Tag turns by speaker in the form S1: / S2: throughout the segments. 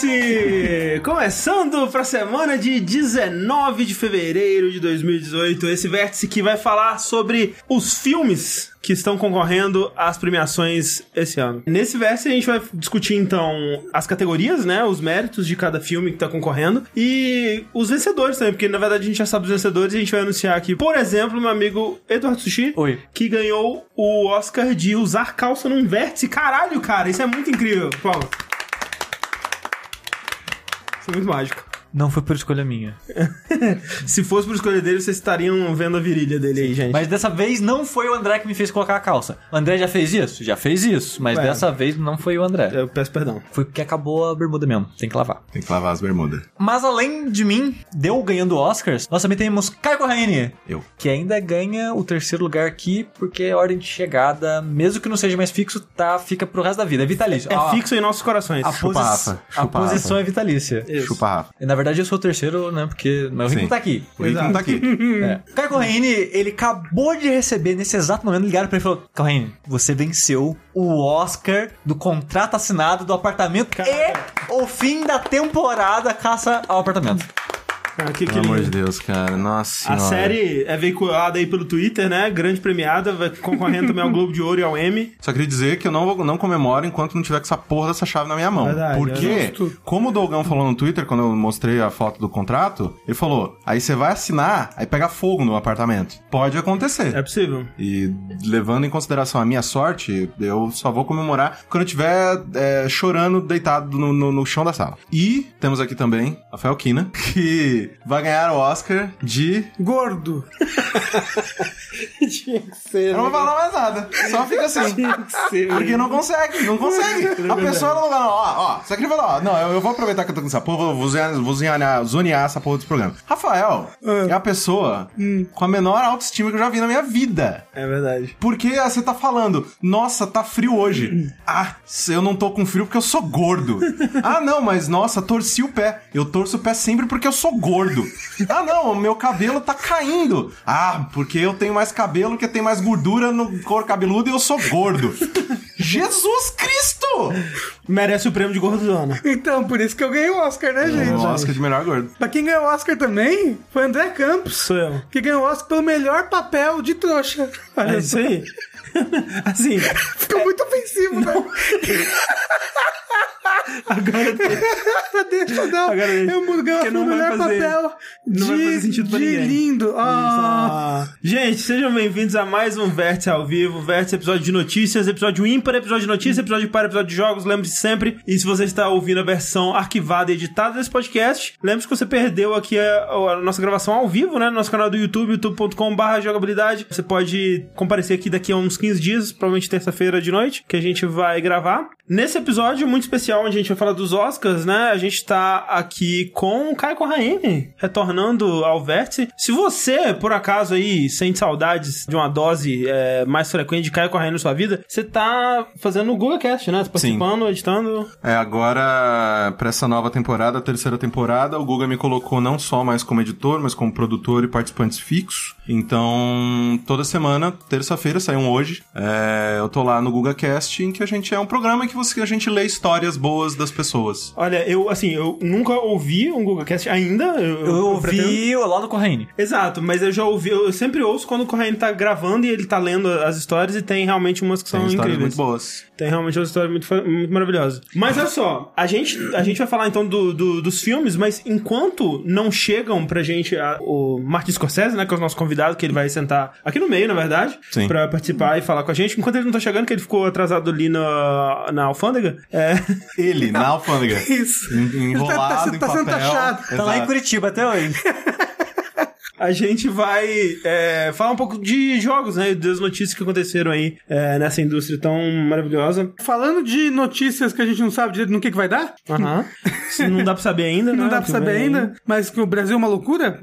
S1: Vértice! Começando para a semana de 19 de fevereiro de 2018. Esse vértice que vai falar sobre os filmes que estão concorrendo às premiações esse ano. Nesse vértice a gente vai discutir então as categorias, né, os méritos de cada filme que tá concorrendo e os vencedores também, porque na verdade a gente já sabe os vencedores e a gente vai anunciar aqui. Por exemplo, meu amigo Eduardo Sushi,
S2: Oi.
S1: que ganhou o Oscar de usar calça num vértice. Caralho, cara, isso é muito incrível. Palmas. Muito mágico.
S2: Não foi por escolha minha.
S1: Se fosse por escolha dele, vocês estariam vendo a virilha dele aí, gente.
S2: Mas dessa vez não foi o André que me fez colocar a calça. O André já fez isso? Já fez isso. Mas
S1: Ué.
S2: dessa vez não foi o André.
S1: Eu peço perdão.
S2: Foi porque acabou a bermuda mesmo. Tem que lavar.
S3: Tem que lavar as bermudas.
S2: Mas além de mim, deu ganhando Oscars, nós também temos Caio Corraine.
S3: Eu.
S2: Que ainda ganha o terceiro lugar aqui, porque é ordem de chegada, mesmo que não seja mais fixo, tá, fica pro resto da vida. É vitalício.
S1: É
S2: A-
S1: fixo em nossos corações.
S2: A,
S3: Chupa,
S2: posi-
S3: Rafa.
S2: a
S3: Chupa,
S2: posição
S3: Rafa.
S2: é vitalícia.
S1: Isso.
S3: Chupa, Rafa.
S2: E, na verdade, eu sou o terceiro, né? Porque meu ritmo
S3: Sim.
S2: tá aqui.
S3: O Rick não tá aqui.
S2: É. Caio Corraine, ele acabou de receber, nesse exato momento, ligaram pra ele e falou: Corraine, você venceu o Oscar do contrato assinado do apartamento e o fim da temporada Caça ao Apartamento.
S1: Ah, que, que
S3: Pelo amor de
S1: lindo.
S3: Deus, cara. Nossa
S1: A
S3: senhora.
S1: série é veiculada aí pelo Twitter, né? Grande premiada, vai concorrendo também ao Globo de Ouro e ao Emmy.
S3: Só queria dizer que eu não, vou, não comemoro enquanto não tiver com essa porra dessa chave na minha mão.
S1: Verdade,
S3: Porque,
S1: é
S3: como o Dogão falou no Twitter, quando eu mostrei a foto do contrato, ele falou: aí você vai assinar, aí pega fogo no apartamento. Pode acontecer.
S1: É possível.
S3: E levando em consideração a minha sorte, eu só vou comemorar quando eu estiver é, chorando deitado no, no- no chão da sala. E temos aqui também Rafael Kina, que vai ganhar o Oscar de.
S4: Gordo.
S1: Tinha que ser.
S3: Eu não vou falar mais nada. Só fica assim. Porque não consegue, não consegue. A pessoa não vai. Ó, ó, só queria falar, ó. Não, eu, eu vou aproveitar que eu tô com essa porra, vou zonear, vou zonear, zonear essa porra desse programa. Rafael é a pessoa com a menor autoestima que eu já vi na minha vida.
S1: É verdade.
S3: Porque você tá falando, nossa, tá frio hoje. Ah, eu não tô com frio porque eu sou gordo. Ah, não, mas nossa, torci o pé. Eu torço o pé sempre porque eu sou gordo. Ah, não, o meu cabelo tá caindo. Ah, porque eu tenho mais cabelo que tem mais gordura no couro cabeludo e eu sou gordo. Jesus Cristo!
S1: Merece o prêmio de gordona.
S4: Então, por isso que eu ganhei o Oscar, né, gente?
S3: O Oscar de melhor gordo.
S4: Pra quem ganhou o Oscar também, foi André Campos.
S1: Sou eu.
S4: Que ganhou o Oscar pelo melhor papel de trouxa. Olha
S1: É isso aí. assim,
S4: Ficou muito ofensivo, né?
S1: agora
S4: Deixa não.
S1: Agora deixa.
S4: eu mudo
S1: não
S4: o
S1: vai
S4: melhor
S1: fazer-
S4: papel
S1: não vai
S4: de,
S1: fazer sentido pra
S4: de
S1: ninguém.
S4: lindo. Ah.
S1: Gente, sejam bem-vindos a mais um Vértice ao vivo. Vértice, episódio de notícias, episódio ímpar, episódio de notícias, episódio par, episódio de jogos. Lembre-se sempre. E se você está ouvindo a versão arquivada e editada desse podcast, lembre-se que você perdeu aqui a, a nossa gravação ao vivo, né? No nosso canal do YouTube, youtube.com.br jogabilidade. Você pode comparecer aqui daqui a uns 15 dias, provavelmente terça-feira de noite, que a gente vai gravar. Nesse episódio muito especial, onde a gente vai falar dos Oscars, né? A gente tá aqui com o Caio Corraine, retornando ao vértice. Se você, por acaso, aí, sente saudades de uma dose é, mais frequente de Caio Corraine na sua vida, você tá fazendo o Google Cast, né? Tá participando, editando.
S3: É, agora, pra essa nova temporada, terceira temporada, o Guga me colocou não só mais como editor, mas como produtor e participantes fixos. Então, toda semana, terça-feira, sai um hoje, é, eu tô lá no GugaCast, em que a gente é um programa que você, a gente lê histórias boas das pessoas.
S1: Olha, eu, assim, eu nunca ouvi um Google Cast ainda. Eu,
S2: Eu ouvi lá do Corraine.
S1: Exato, mas eu já ouvi, eu sempre ouço quando o Corraine tá gravando e ele tá lendo as histórias e tem realmente umas que são
S3: Tem histórias
S1: incríveis.
S3: muito boas.
S1: Tem realmente uma história muito, muito maravilhosa. Mas olha só, a gente, a gente vai falar então do, do- dos filmes, mas enquanto não chegam pra gente a- o Martin Scorsese, né, que é o nosso convidado, que ele vai sentar aqui no meio, na verdade,
S3: Sim.
S1: pra participar e falar com a gente, enquanto ele não tá chegando, que ele ficou atrasado ali na, na alfândega, é...
S3: Ele, na alfândega.
S4: isso.
S3: En- Enrolado
S4: Ele tá- tá
S3: em
S4: sendo
S3: papel.
S4: taxado.
S2: Tá lá em. Curitiba até hoje.
S1: a gente vai é, falar um pouco de jogos, né? e Das notícias que aconteceram aí é, nessa indústria tão maravilhosa.
S4: Falando de notícias que a gente não sabe direito no que, que vai dar,
S1: Aham. Isso não dá pra saber ainda,
S4: não
S1: né?
S4: dá pra saber ainda, mas que o Brasil é uma loucura,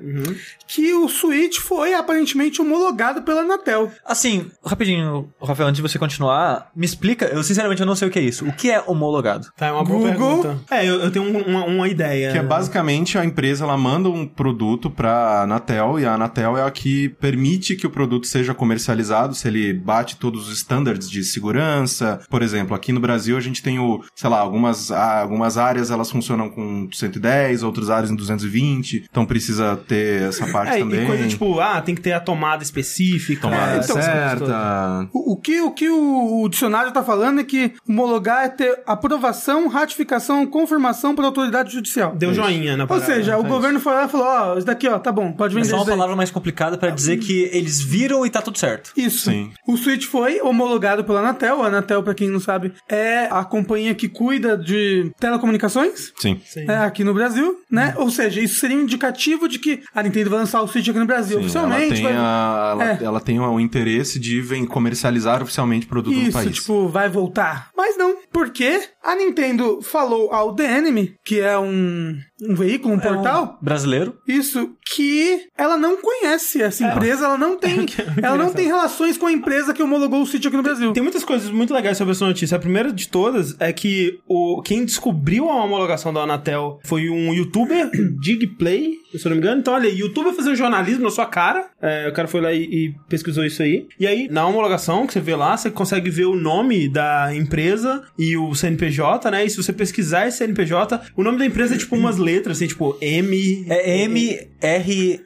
S4: que o Switch foi aparentemente homologado pela Anatel.
S2: Assim, rapidinho, Rafael, antes de você continuar, me explica, eu sinceramente eu não sei o que é isso. O que é homologado?
S1: Tá, é uma boa
S4: Google.
S1: pergunta. É, eu, eu tenho um- uma, uma ideia.
S3: Que é basicamente a empresa ela manda um produto pra Anatel Anatel, e a Anatel é a que permite que o produto seja comercializado se ele bate todos os standards de segurança. Por exemplo, aqui no Brasil a gente tem o, sei lá, algumas, algumas áreas elas funcionam com 110, outras áreas em 220, então precisa ter essa parte
S1: É,
S3: também.
S1: e coisa tipo, ah, tem que ter a tomada específica.
S3: Tomada
S1: é, então,
S3: certa.
S4: O, o que, o que o, o dicionário tá falando é que homologar é ter aprovação, ratificação, confirmação por autoridade judicial.
S1: Deu joinha na
S4: Ou
S1: parada,
S4: seja, o
S1: é
S4: governo foi lá e falou, ó, isso daqui, ó, tá bom, pode
S2: É
S4: vender
S2: só uma
S4: daí.
S2: palavra mais complicada pra dizer que eles viram e tá tudo certo.
S4: Isso.
S3: Sim.
S4: O Switch foi homologado pela Anatel. A Anatel, pra quem não sabe, é a companhia que cuida de telecomunicações.
S3: Sim.
S1: Sim.
S4: É, aqui no Brasil, né? Ou seja, isso seria um indicativo de que a Nintendo vai lançar o Switch aqui no Brasil
S3: Sim,
S4: oficialmente.
S3: ela tem,
S4: vai-
S3: a, ela,
S4: É.
S3: ela tem o interesse de vem comercializar oficialmente o produto no
S4: Isso,
S3: país.
S4: tipo, vai voltar. Mas não, porque a Nintendo falou ao The Enemy, que é um, um veículo, um portal,
S2: Brasileiro.
S4: isso, que ela não conhece essa empresa, ela não tem. ela não tem relações com a empresa que homologou o Switch aqui no Brasil.
S1: Tem muitas coisas muito legais sobre essa notícia. A primeira de todas é que o, quem descobriu a homologação da Anatel foi um youtuber, Digplay, se eu não me engano. Então, olha, youtuber fazendo jornalismo na sua cara. É, o cara foi lá e, e pesquisou isso aí. E aí, na homologação que você vê lá, você consegue ver o nome da empresa e o CNPJ, né? E se você pesquisar esse CNPJ, o nome da empresa é tipo umas letras, assim, tipo M.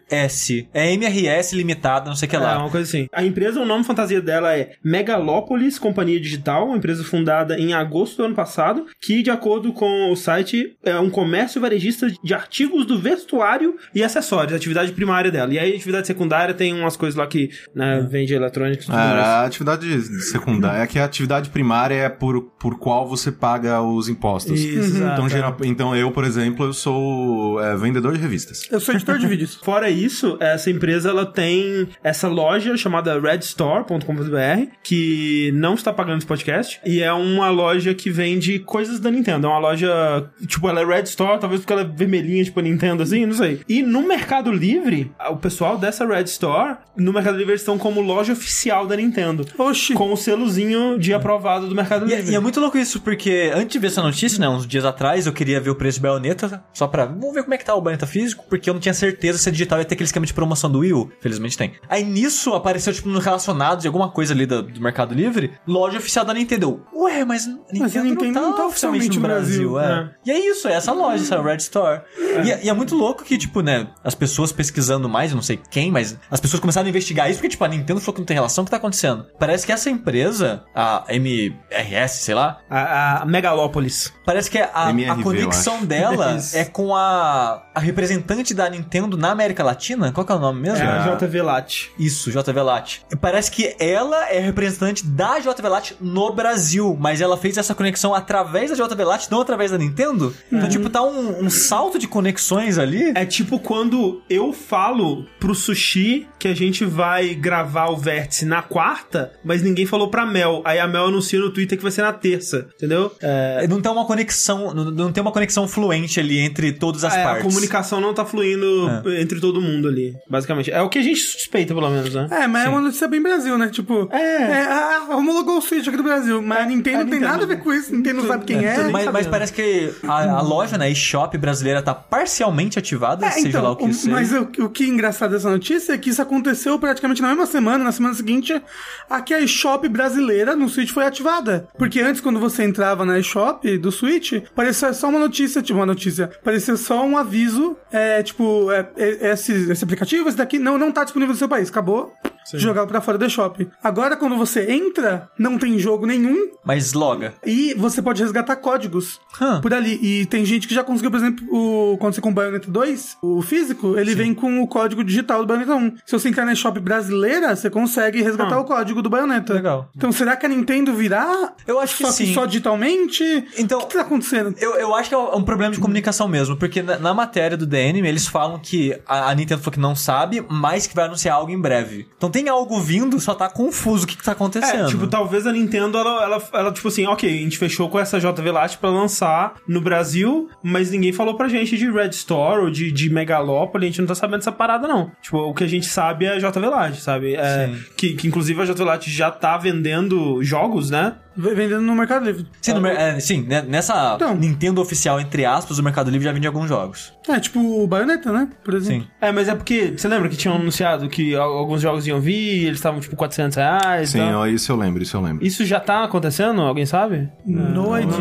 S2: É MRS. É MRS limitada, não sei o que
S1: É,
S2: lá.
S1: uma coisa assim. A empresa, o nome fantasia dela é Megalópolis Companhia Digital, uma empresa fundada em agosto do ano passado, que, de acordo com o site, é um comércio varejista de artigos do vestuário e acessórios, a atividade primária dela. E aí, a atividade secundária tem umas coisas lá que né, vende eletrônicos e tudo mais.
S3: É, a atividade secundária é que a atividade primária é por, por qual você paga os impostos.
S1: Isso, exato,
S3: Então,
S1: é.
S3: geral- então eu, por exemplo, eu sou é, vendedor de revistas.
S4: Eu sou editor de vídeos.
S1: Fora isso, essa empresa ela tem essa loja chamada redstore.com.br que não está pagando esse podcast e é uma loja que vende coisas da Nintendo. É uma loja, tipo, ela é Red Store, talvez porque ela é vermelhinha, tipo Nintendo assim, não sei. E no Mercado Livre, o pessoal dessa Red Store, no Mercado Livre eles estão como loja oficial da Nintendo.
S4: Oxi.
S1: Com o selozinho de aprovado do Mercado
S2: E, é-
S1: Livre.
S2: e é muito louco isso, porque antes de ver essa notícia, né, uns dias atrás, eu queria ver o preço de baioneta, só pra. Vamos ver como é que tá o baioneta físico, porque eu não tinha certeza se a digital ia ter aquele esquema de promoção do Wii U. Felizmente tem. Aí nisso apareceu, tipo, no relacionado de alguma coisa ali do, do Mercado Livre, loja oficial da Nintendo. Ué, mas a Nintendo,
S4: a Nintendo
S2: não, tá oficialmente no Brasil, é. E é isso, é essa loja, essa Red Store. E, é- e é muito louco que, tipo, né, as pessoas pesquisando mais, eu não sei quem, mas as pessoas começaram a investigar isso, porque, tipo, a Nintendo falou que não tem relação, o que tá acontecendo? Parece que essa empresa, a MRS, sei lá,
S1: A, a Megalópolis.
S2: Parece que a,
S3: MRV,
S2: a conexão dela é com a, a representante da Nintendo na América Latina. Qual que é o nome mesmo?
S1: É a JV Lat.
S2: Isso, JV Lat. E Parece que ela é representante da JV Lat no Brasil, mas ela fez essa conexão através da JV Lat, não através da Nintendo. Então, tipo, tá um, um salto de conexões ali.
S1: É tipo quando eu falo pro Sushi que a gente vai gravar o vértice na quarta, mas ninguém falou pra Mel. Aí a Mel anuncia no Twitter que vai ser na terça, entendeu? É,
S2: Não tem uma conexão, não, não tem uma conexão fluente ali entre todas as
S1: é, a
S2: partes.
S1: comunicação não tá fluindo entre todo mundo ali, basicamente. É o que a gente suspeita, pelo menos, né?
S4: É, mas é uma notícia bem Brasil, né? Tipo,
S1: É.
S4: ah, homologou o Switch aqui do Brasil, mas a Nintendo não tem
S1: Nintendo-
S4: nada a ver com isso, Nintendo não sabe quem é.
S2: Mas, mas
S1: sabendo.
S2: parece que a, a loja, né, eShop brasileira tá parcialmente ativada,
S4: É,
S2: seja
S4: então,
S2: lá o que
S4: o-
S2: isso seja.
S4: mas o, o que é engraçado dessa notícia é que isso aconteceu praticamente na mesma semana, na semana seguinte, a que a eShop brasileira no Switch foi ativada. Porque antes, quando você entrava na eShop do Switch, parecia só uma notícia, tipo, uma notícia, parecia só um aviso, é, tipo, é, é, esse, esse aplicativo, esse daqui, não, não tá disponível no seu país, acabou. Jogado pra fora da eShop. Agora, quando você entra, não tem jogo nenhum,
S2: Mas loga.
S4: e você pode resgatar códigos
S2: Hã.
S4: por ali. E tem gente que já conseguiu, por exemplo, o, quando você compra o Bayonetta 2, o físico, ele vem com o código digital do Bayonetta 1. Se você entrar na shop brasileira, você consegue resgatar
S1: Ah.
S4: o código do Bayonetta.
S2: Legal.
S4: Então será que a Nintendo virá?
S2: Eu acho que
S4: só
S2: sim.
S4: só digitalmente?
S2: Então-
S4: O que tá acontecendo?
S2: Eu, eu acho que é um problema de comunicação mesmo, porque na, na matéria do DNM eles falam que a, a Nintendo falou que não sabe, mas que vai anunciar algo em breve. Então tem algo vindo, só tá confuso o que, que tá acontecendo.
S1: É, tipo, talvez a Nintendo, ela, ela, ela, tipo assim, ok, a gente fechou com essa JV Lite pra lançar no Brasil, mas ninguém falou pra gente de Red Store ou de, de Megalópolis, a gente não tá sabendo dessa parada, não. Tipo, o que a gente sabe é a JV Lite, sabe? É,
S2: Sim.
S1: que, que inclusive a JV Lite já tá vendendo jogos, né?
S4: Vendendo no Mercado Livre.
S2: Sim, no é, sim, né, nessa
S4: Então.
S2: Nintendo oficial, entre aspas, o Mercado Livre já vende alguns jogos.
S4: É, tipo o Bayonetta, né? Por exemplo.
S2: Sim.
S1: É, mas é porque, você lembra que tinham anunciado que al- alguns jogos iam vir e eles estavam tipo 400 reais
S3: Sim, ó, isso eu lembro, isso eu lembro.
S1: Isso já tá acontecendo? Alguém sabe?
S4: No idea.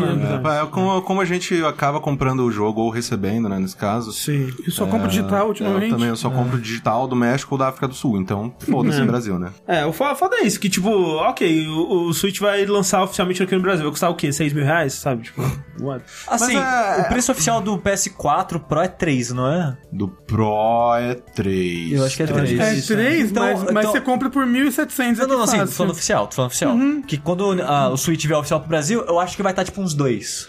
S3: É, é, como, como a gente acaba comprando o jogo ou recebendo, né, nesse caso.
S1: Sim.
S4: Eu só compro digital
S3: Eu
S4: ultimamente.
S3: também eu só compro digital do México ou da África do Sul, então foda-se no Brasil, né?
S1: É, o fo- foda é isso, que tipo, ok, o, o Switch vai lançar oficialmente aqui no Brasil. Vai custar o quê? 6 mil reais? Sabe? Tipo, what?
S2: Assim,
S3: Mas é-
S2: o preço oficial do PS4 Pro é 3, não é?
S3: Do Pro é 3.
S2: Eu acho que é 3.
S4: É
S1: Isso,
S4: três,
S2: Então-
S4: mas, mas
S2: então-
S4: você compra por 1.700
S2: Não, não, não,
S4: aqui
S2: assim, tô falando oficial, tô falando oficial. Que quando ah, o Switch vier oficial pro Brasil, eu acho que vai estar tipo uns dois.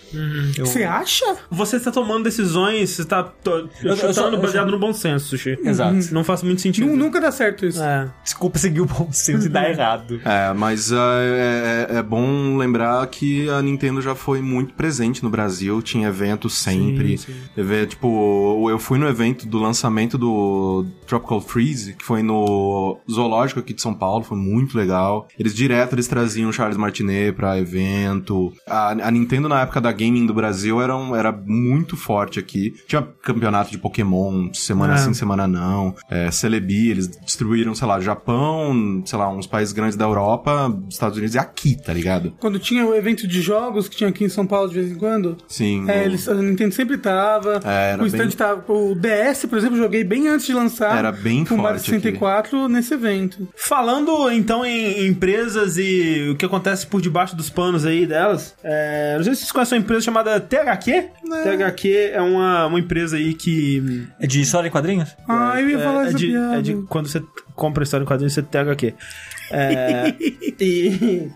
S2: Eu-
S4: Você acha?
S1: Você está tomando decisões, você está to-
S2: eu
S1: chutando
S2: só- eu
S1: baseado
S2: só-
S1: no bom senso, Sushi.
S2: Exato.
S1: Não faz muito sentido.
S4: Nu- Nunca dá certo isso.
S1: É.
S2: Desculpa seguir o bom senso e dar errado.
S3: É, mas ah, é, é- é bom lembrar que a Nintendo já foi muito presente no Brasil, tinha eventos sempre.
S1: Sim, sim.
S3: Tipo, eu fui no evento do lançamento do Tropical Freeze, que foi no Zoológico aqui de São Paulo, foi muito legal. Eles direto eles traziam o Charles Martinet pra evento. A, a Nintendo na época da gaming do Brasil era, um- era muito forte aqui. Tinha campeonato de Pokémon, semana
S1: É.
S3: sim, semana não. É, Celebi, eles distribuíram, sei lá, Japão, sei lá, uns países grandes da Europa, Estados Unidos e aqui, tá ligado?
S4: Quando tinha o evento de jogos que tinha aqui em São Paulo de vez em quando,
S3: Sim.
S4: é, eles, a Nintendo sempre tava.
S3: É,
S4: o stand
S3: bem-
S4: tava. O DS, por exemplo, joguei bem antes de lançar.
S3: Era bem
S4: Mario
S3: forte
S4: 64 nesse evento.
S1: Falando então em empresas e o que acontece por debaixo dos panos aí delas, é, não sei se vocês conhecem uma empresa chamada THQ. THQ é uma, uma empresa aí que.
S2: É de história em quadrinhos?
S4: Ah, eu ia falar
S1: é, é de, é de quando você compra história em quadrinhos, você THQ. É, e.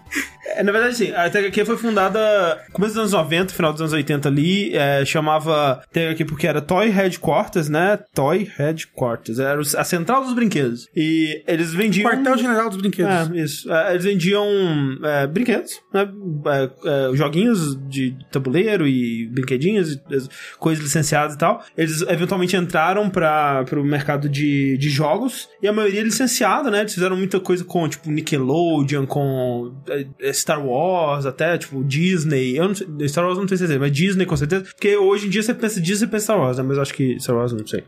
S1: é, na verdade, sim, a THQ foi fundada no começo dos anos 90, final dos anos 80 ali. é, chamava THQ porque era Toy Headquarters, né? Toy Headquarters. Era a central dos brinquedos. E eles vendiam.
S4: Quartel-general dos brinquedos.
S1: É, isso. É, eles vendiam é, brinquedos, né? É, é, joguinhos de tabuleiro e brinquedinhos, e, as coisas licenciadas e tal. Eles eventualmente entraram para o mercado de, de jogos e a maioria é licenciada, né? Eles fizeram muita coisa com, tipo, Nickelodeon, com é, Star Wars, até, tipo, Disney. Eu não sei, Star Wars não tenho certeza, mas Disney com certeza. Porque hoje em dia você pensa Disney e pensa Star Wars, né? Mas eu acho que Star Wars não sei.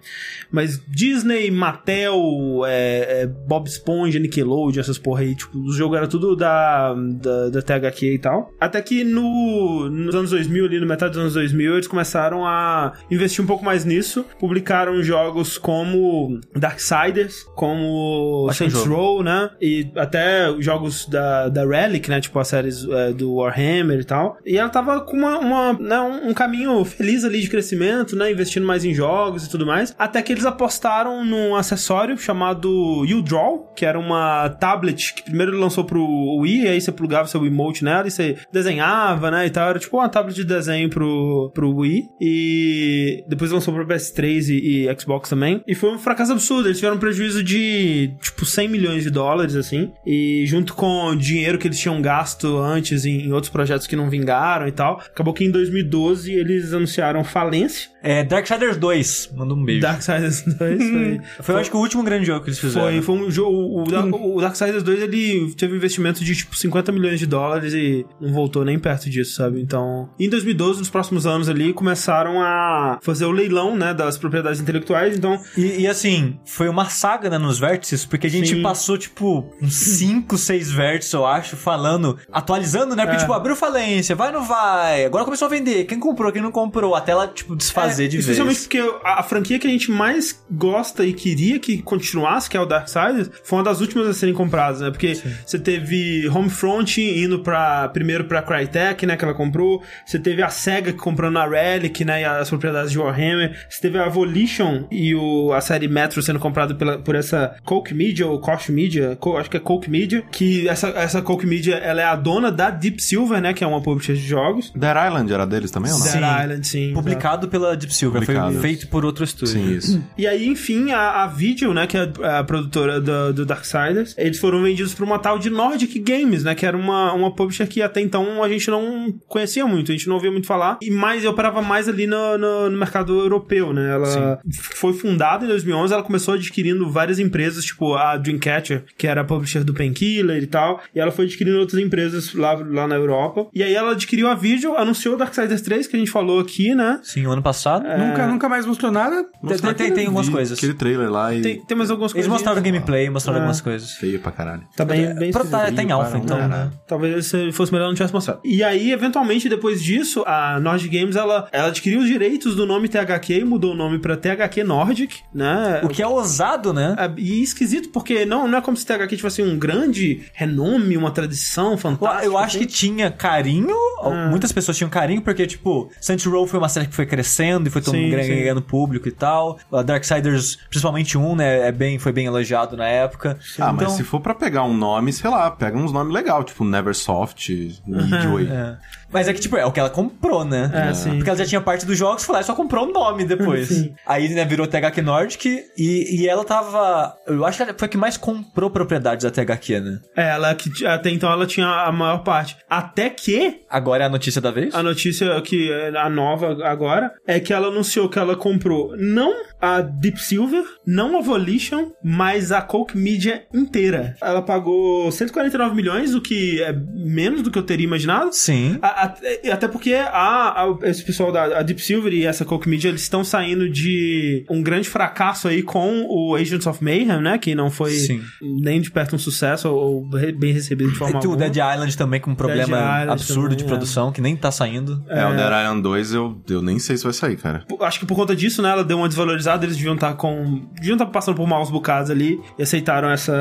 S1: Mas Disney, Mattel, é, é, Bob Esponja, Nickelodeon, essas porra aí, tipo, os jogos eram tudo da, da, da THQ e tal. Até que no, nos anos 2000, ali no metade dos anos 2000, eles começaram a investir um pouco mais nisso. Publicaram jogos como Darksiders, como Saints. Row, né? E até jogos da, da Relic, né? Tipo as séries é, do Warhammer e tal. E ela tava com uma, uma, né, um, um caminho feliz ali de crescimento, né? Investindo mais em jogos e tudo mais. Até que eles apostaram num acessório chamado U-Draw, que era uma tablet que primeiro lançou pro Wii, aí você plugava seu emote nela e você desenhava, né? E tal. Era tipo uma tablet de desenho pro, pro Wii. E depois lançou pro PS3 e, e Xbox também. E foi um fracasso absurdo. Eles tiveram um prejuízo de, tipo, 100 milhões de dólares, assim. E junto com o dinheiro que eles tinham gasto antes em, em outros projetos que não vingaram e tal, acabou que em 2012 eles anunciaram falência.
S2: É Darksiders 2, manda um beijo.
S1: Darksiders 2 foi...
S2: Foi, eu acho que o último grande jogo que eles fizeram.
S1: Foi, foi um jogo. O, o, Dark- o Darksiders 2 ele teve um investimento de tipo 50 milhões de dólares e não voltou nem perto disso, sabe? Então, em 2012, nos próximos anos ali, começaram a fazer o leilão, né, das propriedades intelectuais. Então,
S2: E, e, assim, foi uma saga né, nos vértices, porque a gente
S1: Sim.
S2: passou, tipo, uns 5, 6 vértices, eu acho, falando, atualizando, né? Porque,
S1: É.
S2: tipo, abriu falência, vai ou não vai? Agora começou a vender. Quem comprou, quem não comprou, até ela, tipo, desfazer
S1: É,
S2: de
S1: Especialmente
S2: vez.
S1: porque a, a franquia que a gente mais gosta e queria que continuasse, que é o Darksiders, foi uma das últimas a serem compradas, né? Porque você teve Homefront indo pra, primeiro pra Crytek, né? Que ela comprou. Você teve a SEGA comprando a Relic, né? E as propriedades de Warhammer. Você teve a Volition e o, a série Metro sendo comprada pela, por essa Coke Media ou Koch Media, Co- acho que é Coke Media, que essa, essa Coke Media, ela é a dona da Deep Silver, né? Que é uma publisher de jogos.
S3: Dead Island era deles também ou não?
S2: Sim.
S1: Dead Island, sim.
S2: Publicado pela Deep Silver, foi feito por outro estúdio.
S3: Sim, isso.
S1: E aí, enfim, a, a Video, né, que é a, a produtora do, do Darksiders, eles foram vendidos pra uma tal de Nordic Games, né, que era uma, uma publisher que até então a gente não conhecia muito, a gente não ouvia muito falar, e mais operava mais ali no, no, no mercado europeu, né, ela foi fundada em 2011, ela começou adquirindo várias empresas, tipo a Dreamcatcher, que era a publisher do Painkiller e tal, e ela foi adquirindo outras empresas lá, lá na Europa, e aí ela adquiriu a Video, anunciou o Darksiders 3, que a gente falou aqui, né,
S2: Sim, o ano passado.
S4: Nunca, nunca mais mostrou nada.
S2: Tem, tem, tem, tem algumas coisas.
S3: Aquele trailer lá e.
S1: tem, tem mais algumas
S2: Eles
S1: coisas.
S2: mostraram gameplay, mostraram
S1: É.
S2: algumas coisas.
S3: Feio pra caralho.
S1: Tá bem, bem
S2: Pra- tá, tá em
S3: um
S2: então, né?
S1: Talvez se fosse melhor não tivesse mostrado. E aí, eventualmente, depois disso, a Nordic Games, ela, ela adquiriu os direitos do nome THQ e mudou o nome pra THQ Nordic, né?
S2: O que é ousado, né?
S1: É, E esquisito, porque não, não é como se THQ tivesse um grande renome, uma tradição fantástica.
S2: Eu acho que
S1: assim.
S2: tinha carinho,
S1: Ah.
S2: muitas pessoas tinham carinho, porque, tipo, Saints Row foi uma série que foi crescendo e foi todo mundo ganhando público e tal. A Darksiders, principalmente um, né, é bem, foi bem elogiado na época.
S3: Ah, mas
S2: Então,
S3: se for pra pegar um nome, sei lá, pega uns nomes legais, tipo Neversoft, Midway.
S2: é. Mas é que, tipo, é o que ela comprou, né?
S1: É, sim.
S2: Porque ela já tinha parte dos jogos, foi lá e só comprou o nome depois.
S1: Sim.
S2: Aí, né, virou THQ Nordic e, e ela tava... Eu acho que ela foi a que mais comprou propriedades da THQ, né?
S1: É, ela que até então ela tinha a maior parte. Até que
S2: Agora é a notícia da vez?
S1: A notícia que é a nova agora é que ela anunciou que ela comprou não a Deep Silver, não a Volition, mas a Coke Media inteira. Ela pagou 149 milhões, o que é menos do que eu teria imaginado.
S2: Sim.
S1: A- a- e até porque a, a- esse pessoal da a Deep Silver e essa Coke Media, eles estão saindo de um grande fracasso aí com o Agents of Mayhem, né? Que não foi
S2: Sim.
S1: nem de perto um sucesso ou re- bem recebido de forma
S2: E o
S1: alguma.
S2: Dead Island também com um problema absurdo de
S1: também, é.
S2: produção, que nem tá saindo.
S3: É, o Dead Island 2 eu, eu nem sei se vai sair, cara.
S1: Acho que por conta disso, né, ela deu uma desvalorizada, eles deviam estar com. deviam estar passando por maus bocados ali e aceitaram essa.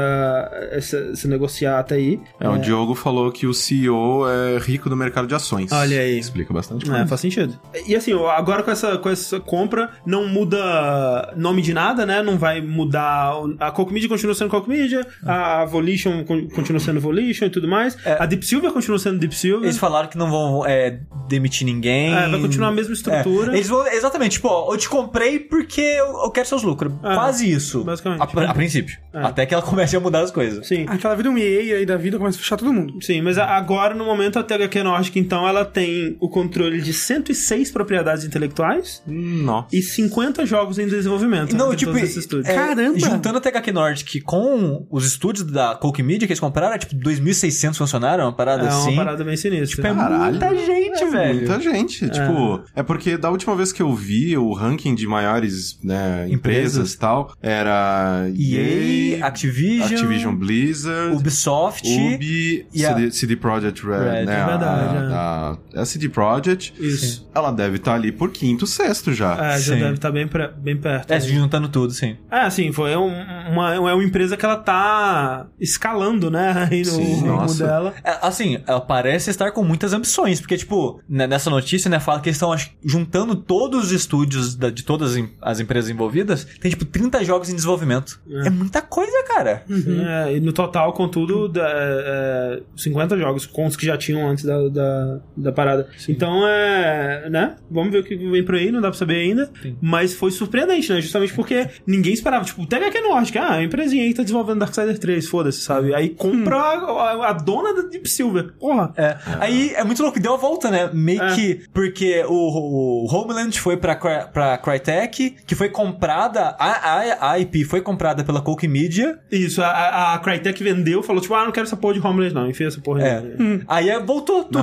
S1: essa, esse negociata aí.
S3: É, o Diogo falou que o CEO é rico do mercado de ações.
S1: Olha aí.
S3: Explica bastante
S1: É,
S3: coisa.
S1: faz sentido. E assim, agora com essa, com essa compra, não muda nome de nada, né? Não vai mudar. A Media continua sendo Coke Media, a Volition con- continua sendo Volition e tudo mais. A Deep Silver continua sendo Deep Silver.
S2: Eles falaram que não vão é, demitir ninguém.
S1: É, vai continuar a mesma estrutura.
S2: É, Eles vão, exatamente, tipo, ó, eu te comprei porque eu, eu quero seus lucros.
S1: É,
S2: Quase isso.
S1: basicamente.
S2: A, a princípio.
S1: É.
S2: Até que ela comece a mudar as coisas.
S1: Sim.
S4: Aquela vida um EA aí da vida começa a fechar todo mundo.
S1: Sim, mas agora, no momento, a THQ Nordic, então, ela tem o controle de 106 propriedades intelectuais
S3: Nossa.
S1: e 50 jogos em desenvolvimento.
S2: Não,
S1: né,
S2: tipo,
S1: todos esses estúdios.
S2: é,
S4: Caramba!
S2: juntando a THQ Nordic com os estúdios da Coke Media que eles compraram, é tipo 2.600 funcionários, uma parada
S1: É uma
S2: assim.
S1: parada bem sinistra.
S2: Tipo, é
S3: Caralho.
S2: muita gente, velho.
S3: Muita gente. Tipo, é porque da última vez que eu vi o ranking de maiores né, empresas e tal, era
S2: EA, Activision,
S3: Activision Blizzard,
S2: Ubisoft.
S3: Ubi,
S2: e a-
S3: CD, CD Projekt Red,
S2: Red,
S3: né?
S1: é verdade,
S3: a, a, a CD Projekt.
S1: Isso.
S3: Ela deve estar ali por quinto, sexto já.
S1: É, já
S2: Sim.
S1: deve estar bem, pre- bem perto.
S2: É, juntando tudo, sim.
S1: É, assim, foi um- uma, é uma empresa que ela tá escalando, né, aí no
S3: Sim,
S1: rumo
S3: nossa.
S1: dela.
S2: É, assim, ela parece estar com muitas ambições, porque, tipo, né, nessa notícia, né, fala que eles estão juntando todos os estúdios da- de todas as em- as empresas envolvidas, tem, tipo, 30 jogos em desenvolvimento. É, muita coisa, cara.
S1: É, e no total, contudo, da, é, 50 jogos, com os que já tinham antes da, da, da parada. Então, é. né? Vamos ver o que vem por aí, não dá pra saber ainda. Mas foi surpreendente, né? Justamente porque ninguém esperava. Tipo, o THQ Nordic, ah, a empresinha aí tá desenvolvendo Darksiders 3, foda-se, sabe? Aí compra a, a- a dona da Deep Silver. Porra.
S2: É. Aí é muito louco, deu a volta, né? Meio
S1: É.
S2: que. Porque o, o Homeland foi pra, pra Crytek, que foi comprada. A, a, a IP foi comprada pela Coke Media.
S1: Isso, a- a, Crytek vendeu, falou, tipo, ah, não quero essa porra de Homeland, não. Enfia essa porra
S2: É.
S1: aí.
S2: Aí é, voltou tudo.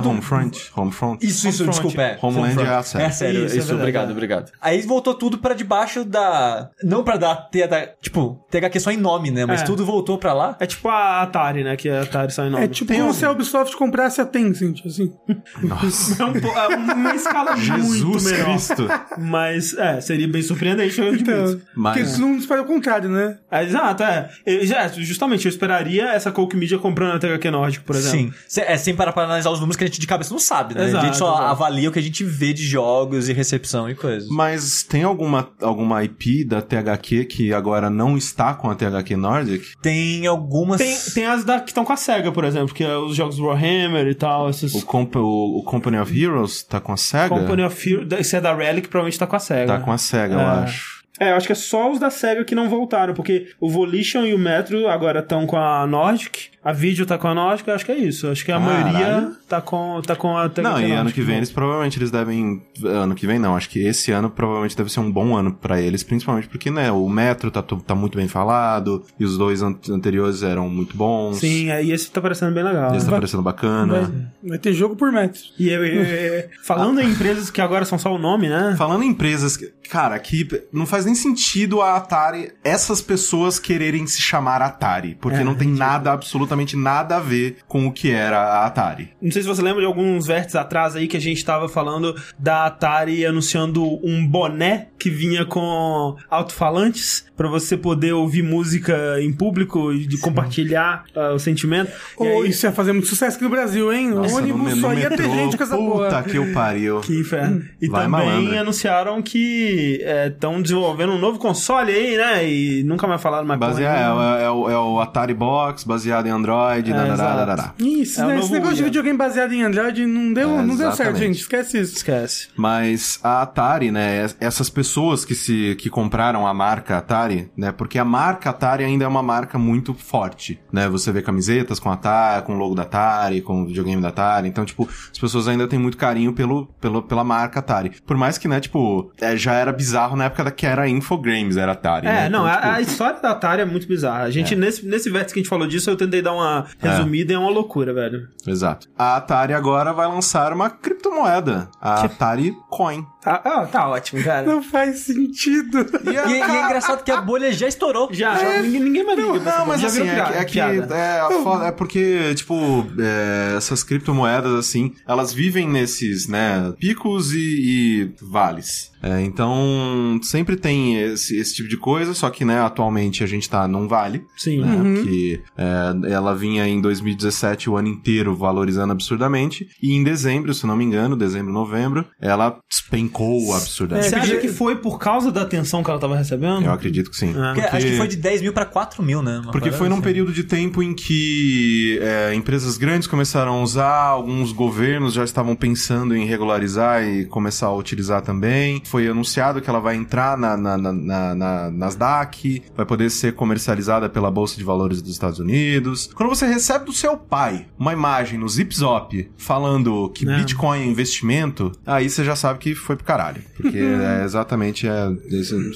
S3: Homefront. Homefront.
S2: Isso, isso,
S1: Homefront.
S2: desculpa. É.
S3: Homeland
S2: Homefront.
S3: é a série.
S2: É sério,
S1: Isso,
S2: isso,
S1: é
S2: obrigado,
S1: é.
S2: obrigado. Aí voltou tudo pra debaixo da. Não pra dar TH, tipo, THQ só em nome, né? Mas
S1: É.
S2: tudo voltou pra lá.
S1: É tipo a Atari, né? Que a Atari sai nome.
S4: É tipo
S3: Tem
S4: como
S3: um-
S4: se a Ubisoft comprasse a Tencent, assim.
S3: Nossa.
S1: É, um é uma escala muito
S3: Jesus
S1: menor.
S3: Cristo.
S1: Mas, é, seria bem surpreendente, eu admito.
S4: Então,
S3: Mas-
S4: Porque isso não espera o contrário, né?
S1: É, exato, é. Eu- já, justamente, eu esperaria essa Coke Media comprando a THQ Nordic, por exemplo.
S2: Sim. É, sem parar pra analisar os números que a gente de cabeça não sabe, né? a
S1: Exato,
S2: gente só
S1: exato.
S2: avalia o que a gente vê de jogos e recepção e coisas.
S3: Mas tem alguma, alguma IP da THQ que agora não está com a THQ Nordic?
S2: Tem algumas.
S1: Tem, tem as da, que estão com a SEGA, por exemplo, que é os jogos Warhammer e tal, esses...
S3: O, Comp o, o Company of Heroes tá com a SEGA?
S1: Company of Heroes, esse é da Relic provavelmente tá com a SEGA.
S3: Tá com a SEGA, eu
S1: É.
S3: acho.
S1: É, eu acho que é só os da SEGA que não voltaram, porque o Volition e o Metro agora estão com a Nordic, a Video tá com a Nordic, eu acho que é isso. Eu acho que a
S3: Caralho.
S1: maioria tá com, tá com a
S3: Não, e ano que vem eles provavelmente eles devem. Ano que vem não, acho que esse ano provavelmente deve ser um bom ano pra eles, principalmente porque, né, o Metro tá, tá muito bem falado, e os dois an- anteriores eram muito bons.
S1: Sim, aí esse tá parecendo bem legal.
S3: Esse tá
S4: Vai-
S3: parecendo bacana.
S4: Vai, vai ter jogo por metro.
S1: E eu- eu- eu- falando em empresas que agora são só o nome, né?
S3: Falando em empresas, que- cara, que não faz nem sentido a Atari, essas pessoas quererem se chamar Atari, porque
S1: É,
S3: não tem nada, absolutamente nada a ver com o que era a Atari.
S1: Não sei se você lembra de alguns vértices atrás aí que a gente tava falando da Atari anunciando um boné que vinha com alto-falantes pra você poder ouvir música em público e de compartilhar ah, o sentimento.
S4: Ou
S1: aí-
S4: isso ia fazer muito sucesso aqui no Brasil, hein? O
S3: Nossa,
S4: ônibus
S3: no,
S4: só
S3: no
S4: ia ter gente com essa
S3: puta
S4: porra.
S3: que o pariu.
S1: Que inferno. E
S3: Vai,
S1: também
S3: malandro.
S1: anunciaram que estão desenvolvendo um novo console aí, né? E nunca mais falaram mais
S3: Baseado, é, é- é o, é o Atari Box, baseado em Android,
S1: É,
S3: dadadadadadá.
S4: Isso,
S1: É
S4: né? Esse negócio de
S1: é.
S4: videogame baseado em Android não deu,
S3: É,
S4: não deu certo, gente. Esquece isso.
S1: Esquece.
S3: Mas a Atari, né, es- essas pessoas que se que compraram a marca Atari, né, porque a marca Atari ainda é uma marca muito forte, né? Você vê camisetas com Atari, com o logo da Atari, com o videogame da Atari, então tipo, as pessoas ainda têm muito carinho pelo, pelo pela marca Atari. Por mais que, né, tipo, é, já era bizarro na época da que era Infogrames, era Atari,
S1: É,
S3: né?
S1: não,
S3: Então,
S1: a,
S3: tipo,
S1: a história da Atari é muito bizarra. A gente, nesse, nesse vértice que a gente falou disso, eu tentei dar uma resumida e é uma loucura, velho.
S3: Exato. A Atari agora vai lançar uma criptomoeda, a Atari Coin.
S1: Tá, ah, tá ótimo, cara.
S4: Não faz sentido.
S3: E a-
S2: E, e é engraçado que a bolha já estourou.
S1: Já, já ninguém, ninguém mais liga.
S3: Não, mas
S1: Já
S3: assim,
S1: virou
S3: é,
S1: piada-
S3: que- é que é, é porque, tipo, é, essas criptomoedas, assim, elas vivem nesses, né, picos e, e vales. É, então, sempre tem esse, esse tipo de coisa, só que, né, atualmente a gente tá num vale,
S1: Sim.
S3: né, que é, ela vinha em 2017 o ano inteiro valorizando absurdamente, e em dezembro, se não me engano, dezembro, novembro, ela despencou absurdamente.
S1: Você acha que foi por causa da atenção que ela tava recebendo?
S3: Eu acredito que sim.
S1: É.
S2: Porque Acho que foi de 10 mil pra 4 mil, né? Uma
S3: Porque foi num
S2: assim.
S3: período de tempo em que é, empresas grandes começaram a usar, alguns governos já estavam pensando em regularizar e começar a utilizar também. Foi anunciado que ela vai entrar na, na, na, na, na Nasdaq, vai poder ser comercializada pela Bolsa de Valores dos Estados Unidos. Quando você recebe do seu pai uma imagem no Zip Zop falando que
S1: É.
S3: Bitcoin é investimento, aí você já sabe que foi pro caralho. Porque é exatamente, é,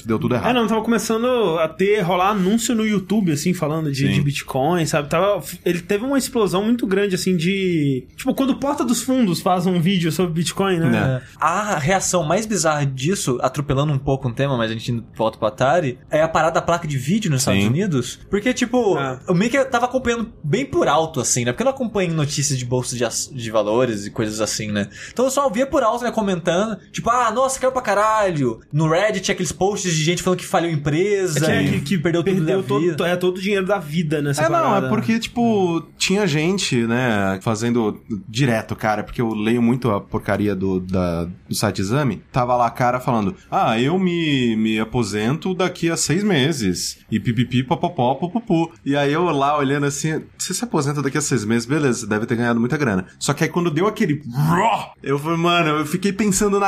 S3: deu tudo
S1: É,
S3: errado.
S1: não, tava começando a ter, rolar anúncio no YouTube, assim, falando de, de Bitcoin, sabe? Tava, ele teve uma explosão muito grande, assim, de... Tipo, quando o Porta dos Fundos faz um vídeo sobre Bitcoin, né?
S3: Né.
S2: É. A reação mais bizarra disso, atropelando um pouco um tema, mas a gente volta pro Atari, é a parada da placa de vídeo nos Estados
S3: Sim.
S2: Unidos. Porque, tipo,
S1: Ah.
S2: eu meio que tava acompanhando bem por alto, assim, né? Porque eu não acompanho notícias de bolsa de, de valores e coisas assim, né? Então eu só via por alto, né, comentando, tipo, ah, nossa, caiu pra caralho. No Reddit, aqueles posts de gente falando que faliu empresa,
S1: É
S2: e
S1: que, que
S2: perdeu, tudo da
S1: todo,
S2: vida.
S1: é, todo o dinheiro da vida nessa
S3: É, não,
S1: parada.
S3: é porque, tipo, tinha gente, né, fazendo direto, cara, porque eu leio muito a porcaria do, da, do site exame. Tava lá a cara falando, ah, eu me, me aposento daqui a seis meses. E pipipi, popopó, popopu. E aí eu lá olhando assim, você se aposenta daqui a seis meses, beleza, você deve ter ganhado muita grana. Só que aí quando deu aquele eu falei, mano, eu fiquei pensando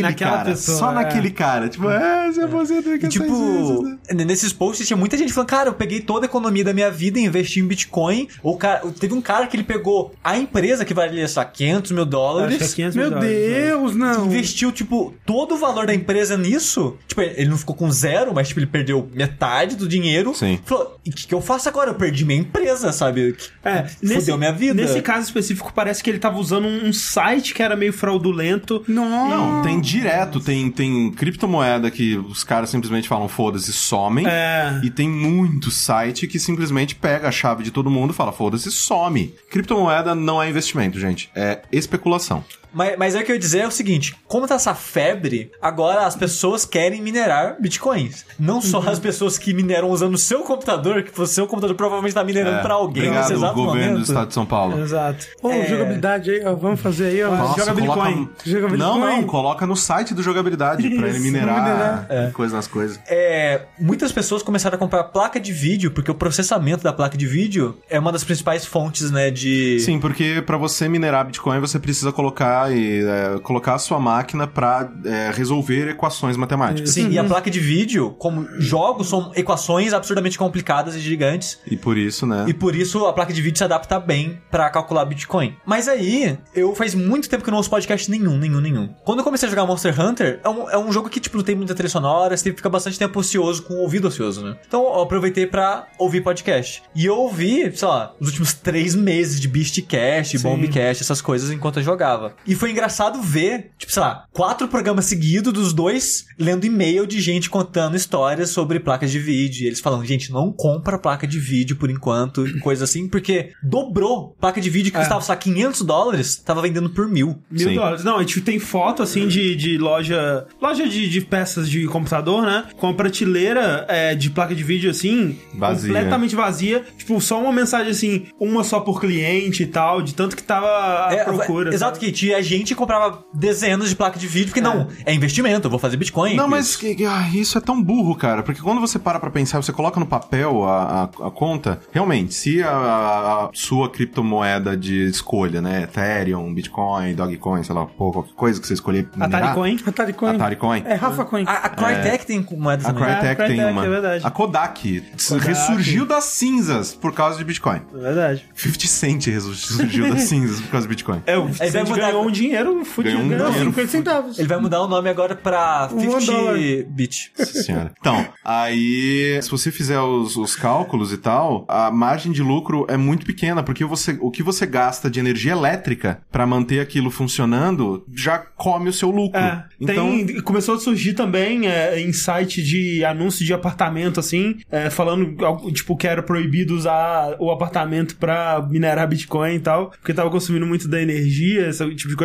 S3: naquele
S1: Naquela
S3: cara.
S1: pessoa,
S3: só
S1: é.
S3: naquele cara. Tipo, é, se aposenta daqui
S2: E,
S3: a seis meses,
S2: tipo,
S3: né?
S2: nesses posts tinha muita gente falando, cara, eu peguei toda a economia da minha vida e investi em Bitcoin. Ou cara, teve um cara que ele pegou a empresa que valia, sei lá, 500 mil
S1: que é
S2: dólares.
S1: 500
S4: Meu
S1: mil dólares, né?
S4: Deus, não.
S2: Investiu, tipo, todo o valor da empresa nisso. Tipo, ele não ficou com zero, mas, tipo, ele perdeu metade do dinheiro.
S3: Sim.
S2: Falou, e o que, que eu faço agora? Eu perdi minha empresa, sabe?
S1: É,
S2: Fudeu minha vida.
S1: Nesse caso específico, parece que ele tava usando um, site que era meio fraudulento.
S4: Nossa.
S3: Não, tem direto, tem, tem criptomoeda que os caras simplesmente falam foda-se, somem.
S1: É.
S3: E tem muito site que simplesmente pega a chave de todo mundo e fala foda-se, some. Criptomoeda não é investimento, gente. É especulação.
S2: Mas, mas é o que eu ia dizer é o seguinte: como tá essa febre, agora as pessoas querem minerar bitcoins. Não só
S3: Uhum.
S2: as pessoas que mineram usando o seu computador, que o seu computador provavelmente tá minerando
S3: É,
S2: pra alguém nesse
S3: Obrigado,
S2: exato
S3: governo
S2: momento.
S3: do estado de São Paulo.
S1: Exato.
S4: Ô,
S2: É.
S4: jogabilidade aí, ó. Vamos fazer aí, ó.
S3: Nossa,
S1: joga
S3: coloca-
S1: Bitcoin.
S4: Joga Bitcoin.
S3: Não, não, coloca no site do jogabilidade pra ele minerar
S4: minerar.
S3: coisa nas coisas.
S2: É, muitas pessoas começaram a comprar placa de vídeo, porque o processamento da placa de vídeo é uma das principais fontes, né, de...
S3: Sim, porque pra você minerar Bitcoin você precisa colocar colocar e é, colocar a sua máquina pra é, resolver equações matemáticas.
S2: Sim, e a placa de vídeo, como jogos, são equações absurdamente complicadas e gigantes.
S3: E por isso, né?
S2: E por isso a placa de vídeo se adapta bem pra calcular Bitcoin. Mas aí, eu faz muito tempo que eu não ouço podcast nenhum, nenhum, nenhum. Quando eu comecei a jogar Monster Hunter, é um, é um jogo que, tipo, não tem muita trilha sonora, você fica bastante tempo ocioso com o ouvido ocioso, né? Então eu aproveitei pra ouvir podcast. E eu ouvi, sei lá, os últimos três meses de Beastcast,
S1: Sim.
S2: Bombcast, essas coisas enquanto eu jogava. E foi engraçado ver, tipo, sei lá, quatro programas seguidos dos dois lendo e-mail de gente contando histórias sobre placas de vídeo. E eles falando, gente, não compra placa de vídeo por enquanto, e coisa assim, porque dobrou. Placa de vídeo que
S1: É.
S2: custava só 500 dólares, tava vendendo por mil.
S1: Mil
S3: Sim.
S1: dólares. Não, a gente tem foto, assim, de, de loja... Loja de, de peças de computador, né? Com a prateleira é, de placa de vídeo, assim...
S3: Vazia.
S1: Completamente vazia. Tipo, só uma mensagem, assim, uma só por cliente e tal, de tanto que tava a
S2: É,
S1: procura.
S2: exato,
S1: sabe?
S2: que tinha gente comprava dezenas de placas de vídeo, porque não, é investimento, eu vou fazer Bitcoin.
S3: Não, mas que- que- ah, isso é tão burro, cara. Porque quando você para pra pensar, você coloca no papel a, a, a conta, realmente, se a, a- sua criptomoeda de escolha, né? Ethereum, Bitcoin, Dogecoin, sei lá, pô, qualquer coisa que você escolher. minerar-
S1: Atari Coin.
S4: Atari Coin.
S3: Atari Coin.
S4: É, Rafa Coin.
S2: A, a Crytek tem moeda
S3: A. Crytek
S1: É, a
S3: tem
S1: Crytek,
S3: uma.
S1: é verdade.
S3: A Kodak,
S1: Kodak.
S3: ressurgiu das cinzas por causa de Bitcoin.
S1: É verdade.
S3: 50 Cent ressurgiu das cinzas por causa de Bitcoin.
S1: É, o
S2: vai
S1: Vicente
S2: mudar-
S1: ganhou um dinheiro fudido.
S3: Ganhou um
S1: ganhou
S3: dinheiro.
S4: 50 centavos.
S2: Ele vai mudar o nome agora pra
S4: Um
S2: 50
S4: dólar.
S2: bit.
S3: Nossa senhora. Então, aí, se você fizer os, os cálculos e tal, a margem de lucro é muito pequena, porque você, o que você gasta de energia elétrica pra manter aquilo funcionando já come o seu lucro.
S1: É,
S3: então,
S1: tem, começou a surgir também é, em site de anúncio de apartamento, assim, é, falando, tipo, que era proibido usar o apartamento pra minerar Bitcoin e tal, porque tava consumindo muito da energia, esse tipo de coisa.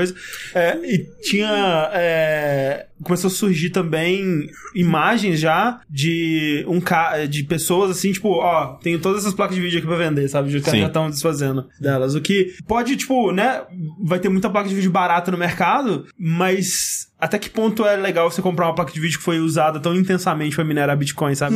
S1: É, e tinha. é, começou a surgir também imagens já de um ca de pessoas assim, tipo, ó, tenho todas essas placas de vídeo aqui pra vender, sabe? Já estão desfazendo delas. O que pode, tipo, né? Vai ter muita placa de vídeo barata no mercado, mas até que ponto é legal você comprar uma placa de vídeo que foi usada tão intensamente pra minerar Bitcoin, sabe?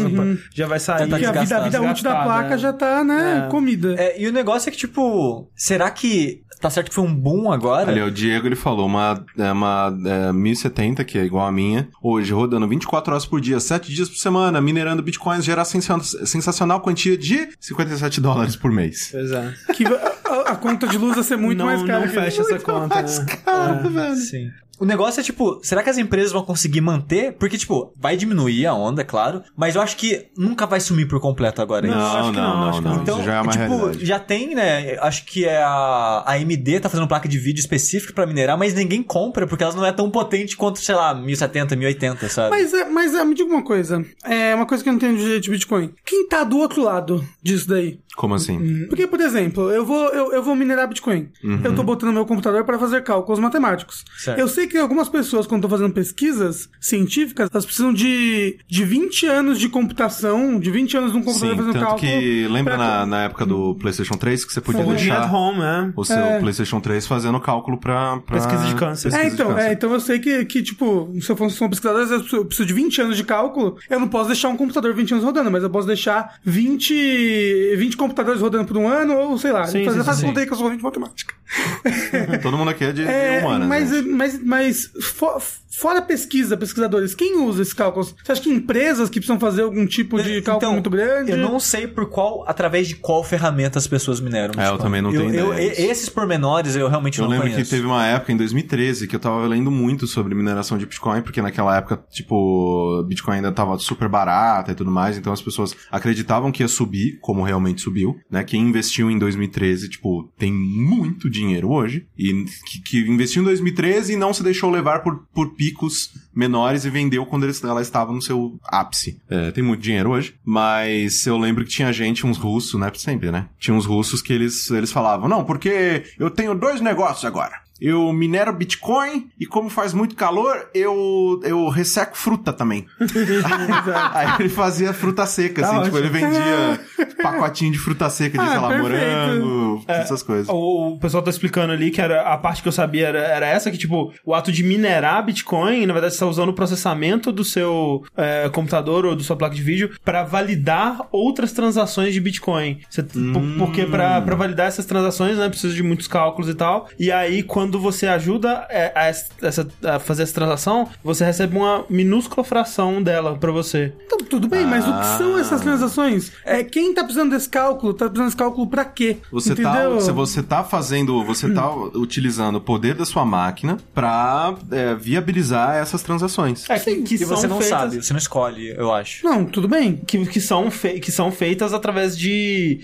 S1: Já vai sair.
S2: Tá
S4: Porque a vida, a vida útil da placa
S1: é.
S4: já tá, né,
S1: É.
S4: comida.
S2: É, e o negócio é que, tipo, será que tá certo que foi um boom agora?
S3: Ali, o Diego ele falou uma, é, uma é, 1070, que é igual a minha, hoje rodando 24 horas por dia, 7 dias por semana, minerando bitcoins, gera sensa- sensacional quantia de 57 dólares por mês.
S1: Pois é.
S4: Que a, a conta de luz vai ser muito
S1: não,
S4: mais cara.
S1: não
S4: que-
S1: fecha essa conta. né?
S3: Cara, velho.
S2: Sim. O negócio é, tipo, será que as empresas vão conseguir manter? Porque, tipo, vai diminuir a onda, é claro, mas eu acho que nunca vai sumir por completo agora isso.
S1: Não, acho
S3: Não,
S1: que
S3: não,
S1: não,
S3: não,
S1: acho que
S3: não.
S1: não.
S2: Então,
S3: Isso já é uma
S2: tipo,
S3: realidade.
S2: já tem, né? Acho que é a, AMD tá fazendo placa de vídeo específica pra minerar, mas ninguém compra porque elas não é tão potente quanto, sei lá, 1070, 1080, sabe?
S4: Mas, é, mas é, me diga uma coisa. É uma coisa que eu não entendo de Bitcoin. Quem tá do outro lado disso daí?
S3: Como assim?
S4: Porque, por exemplo, eu vou, eu, eu vou minerar Bitcoin. Eu tô botando meu computador para fazer cálculos matemáticos.
S2: Certo.
S4: Eu sei que algumas pessoas, quando estão fazendo pesquisas científicas, elas precisam de, de 20 anos de computação, de 20 anos num computador
S3: Sim,
S4: fazendo
S3: tanto
S4: cálculo.
S3: que lembra
S4: pra-
S3: na, na época do PlayStation 3 que você podia
S1: at
S3: deixar
S1: home, é.
S3: o seu
S4: É.
S3: PlayStation 3 fazendo cálculo pra, pra
S1: Pesquisa de câncer.
S3: pesquisa
S4: É,
S3: de
S4: então,
S3: câncer.
S4: é, então eu sei que, que, tipo, se eu fosse um pesquisador, eu preciso de 20 anos de cálculo, eu não posso deixar um computador 20 anos rodando, mas eu posso deixar 20, 20 computadores rodando por um ano, ou sei lá,
S1: Sim,
S4: fazer,
S1: sim,
S4: faz
S1: sim.
S4: conta aí que eu sou ruim de matemática.
S3: Todo mundo aqui é de,
S4: É,
S3: humanas.
S4: mas,
S3: né?
S4: mas, mas fo- fora pesquisa, pesquisadores, quem usa esses cálculos? Você acha que empresas que precisam fazer algum tipo de cálculo
S2: Então,
S4: muito grande?
S2: Eu não sei por qual, através de qual ferramenta as pessoas mineram.
S3: É, eu
S2: Bitcoin.
S3: também não tenho
S2: eu,
S3: ideia
S2: e-
S3: disso.
S2: Esses pormenores eu realmente
S3: Eu
S2: não
S3: lembro
S2: conheço.
S3: que teve uma época, em 2013, que eu tava lendo muito sobre mineração de Bitcoin, porque naquela época, tipo, Bitcoin ainda tava super barata e tudo mais, então as pessoas acreditavam que ia subir, como realmente subiu, né? Quem investiu em 2013, tipo, tem muito dinheiro hoje, e que, que investiu em 2013 e não se deixou levar por, por picos menores e vendeu quando ela estava no seu ápice. É, tem muito dinheiro hoje, mas eu lembro que tinha gente, uns russos, né? Sempre, né? Tinha uns russos que eles, eles falavam, não, porque eu tenho dois negócios agora. Eu minero Bitcoin e como faz muito calor, eu, eu resseco fruta também. Aí ele fazia fruta seca,
S1: Tá
S3: assim, tipo, ele vendia pacotinho de fruta seca de,
S4: Ah,
S3: sei lá,
S4: perfeito.
S3: morango, essas coisas.
S1: O, o pessoal tá explicando ali que era a parte que eu sabia era, era essa, que tipo, o ato de minerar Bitcoin, na verdade, você tá usando o processamento do seu é, computador ou da sua placa de vídeo para validar outras transações de Bitcoin. Você- por- Porque para validar essas transações, né, precisa de muitos cálculos e tal. E aí, quando quando você ajuda é, a, essa, a fazer essa transação, você recebe uma minúscula fração dela pra você.
S4: Então, tudo bem, mas o que são essas transações? É quem tá precisando desse cálculo? Tá precisando desse cálculo pra quê?
S3: Você tá, se você tá fazendo, você tá utilizando o poder da sua máquina pra é, viabilizar essas transações.
S1: É, que, que
S2: você não
S1: feitas,
S2: sabe, você não escolhe, eu acho.
S4: Não, tudo bem.
S1: Que, que, são fe, que são feitas através de